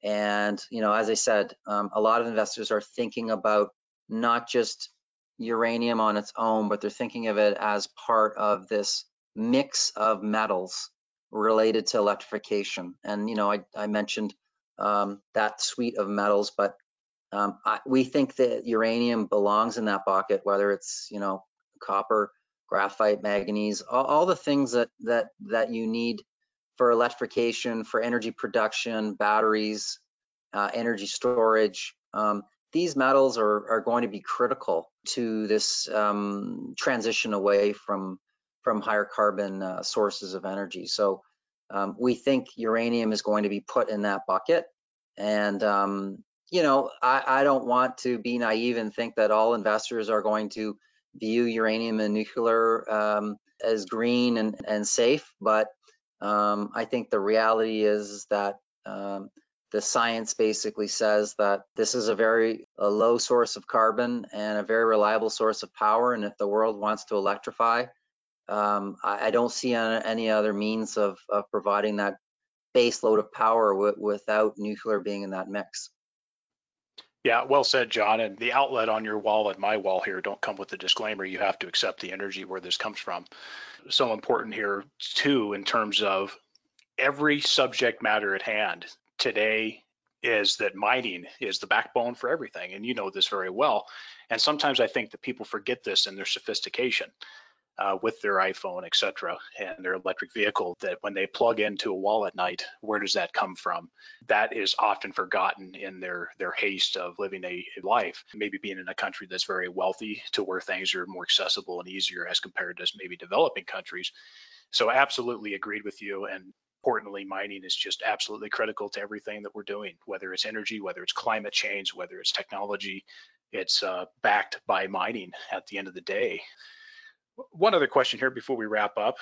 And you know, as I said, um, a lot of investors are thinking about not just uranium on its own, but they're thinking of it as part of this mix of metals related to electrification. And you know, I, I mentioned um, that suite of metals. But um, I, we think that uranium belongs in that bucket, whether it's you know copper, graphite, manganese, all, all the things that that that you need for electrification, for energy production, batteries, uh, energy storage. Um, these metals are, are going to be critical to this um, transition away from from higher carbon uh, sources of energy. So um, we think uranium is going to be put in that bucket. And um, you know, I, I don't want to be naive and think that all investors are going to view uranium and nuclear um, as green and, and safe, but um, I think the reality is that um, the science basically says that this is a very a low source of carbon and a very reliable source of power. And if the world wants to electrify, um, I, I, don't see any other means of, of providing that base load of power without nuclear being in that mix. Yeah, well said, John. And the outlet on your wall and my wall here don't come with the disclaimer. You have to accept the energy where this comes from. So important here, too, in terms of every subject matter at hand today is that mining is the backbone for everything. And you know this very well. And sometimes I think that people forget this in their sophistication uh, with their iPhone, et cetera, and their electric vehicle, that when they plug into a wall at night, where does that come from? That is often forgotten in their their haste of living a, life, maybe being in a country that's very wealthy to where things are more accessible and easier as compared to maybe developing countries. So absolutely agreed with you. And importantly, mining is just absolutely critical to everything that we're doing, whether it's energy, whether it's climate change, whether it's technology. It's uh, backed by mining at the end of the day. One other question here before we wrap up.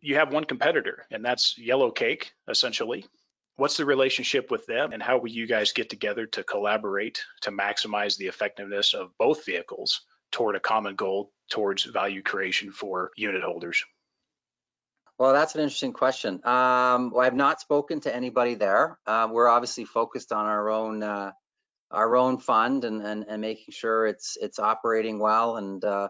You have one competitor, and that's Yellow Cake, essentially. What's the relationship with them, and how will you guys get together to collaborate to maximize the effectiveness of both vehicles toward a common goal towards value creation for unit holders? Well, that's an interesting question. Um, well, I've not spoken to anybody there. Uh, we're obviously focused on our own uh, our own fund and, and and making sure it's it's operating well and uh,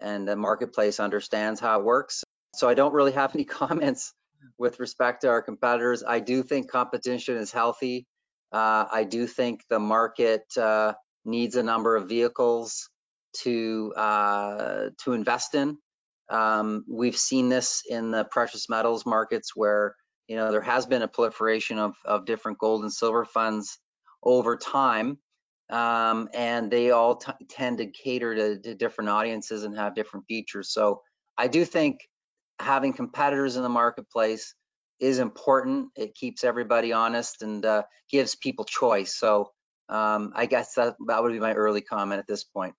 and the marketplace understands how it works. So I don't really have any comments with respect to our competitors. I do think competition is healthy. Uh, I do think the market uh, needs a number of vehicles to uh, to invest in. Um, we've seen this in the precious metals markets where you know there has been a proliferation of, of different gold and silver funds over time um, and they all tend to cater to, to, different audiences and have different features. So I do think having competitors in the marketplace is important. It keeps everybody honest and uh, gives people choice. So um, I guess that, that would be my early comment at this point.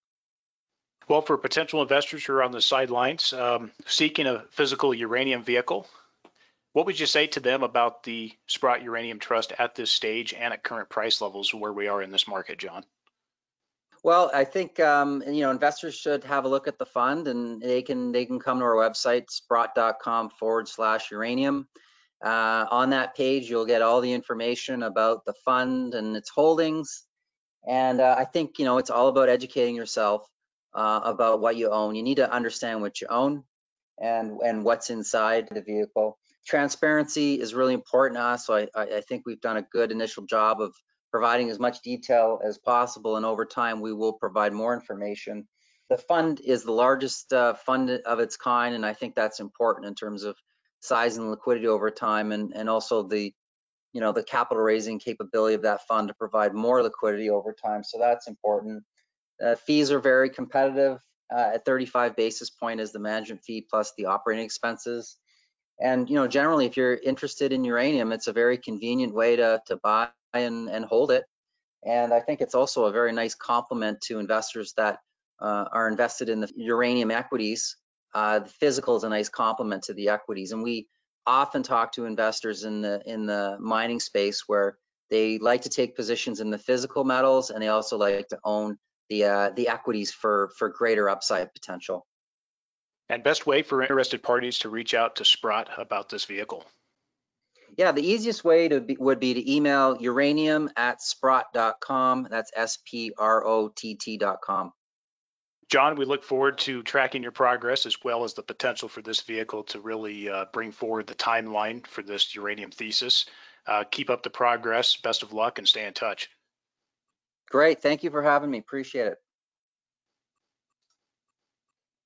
Well, for potential investors who are on the sidelines um, seeking a physical uranium vehicle, what would you say to them about the Sprott Uranium Trust at this stage and at current price levels where we are in this market, John? Well, I think um, you know investors should have a look at the fund, and they can they can come to our website sprott.com forward slash uranium. Uh, on that page, you'll get all the information about the fund and its holdings. And uh, I think you know it's all about educating yourself uh, about what you own. You need to understand what you own and and what's inside the vehicle transparency is really important to us. So I, I, think we've done a good initial job of providing as much detail as possible. And over time, we will provide more information. The fund is the largest uh, fund of its kind, and I think that's important in terms of size and liquidity over time, and, and also the, you know, the capital raising capability of that fund to provide more liquidity over time. So that's important. Uh, fees are very competitive uh, at 35 basis point is the management fee plus the operating expenses. And you know, generally, if you're interested in uranium, it's a very convenient way to to buy and and hold it. And I think it's also a very nice complement to investors that uh, are invested in the uranium equities. Uh, the physical is a nice complement to the equities, and we often talk to investors in the in the mining space where they like to take positions in the physical metals, and they also like to own the uh, the equities for for greater upside potential. And best way for interested parties to reach out to Sprott about this vehicle? Yeah, the easiest way to be, would be to email uranium at sprott.com. That's S-P-R-O-T-T.com. John, we look forward to tracking your progress as well as the potential for this vehicle to really uh, bring forward the timeline for this uranium thesis. Uh, keep up the progress. Best of luck and stay in touch. Great. Thank you for having me. Appreciate it.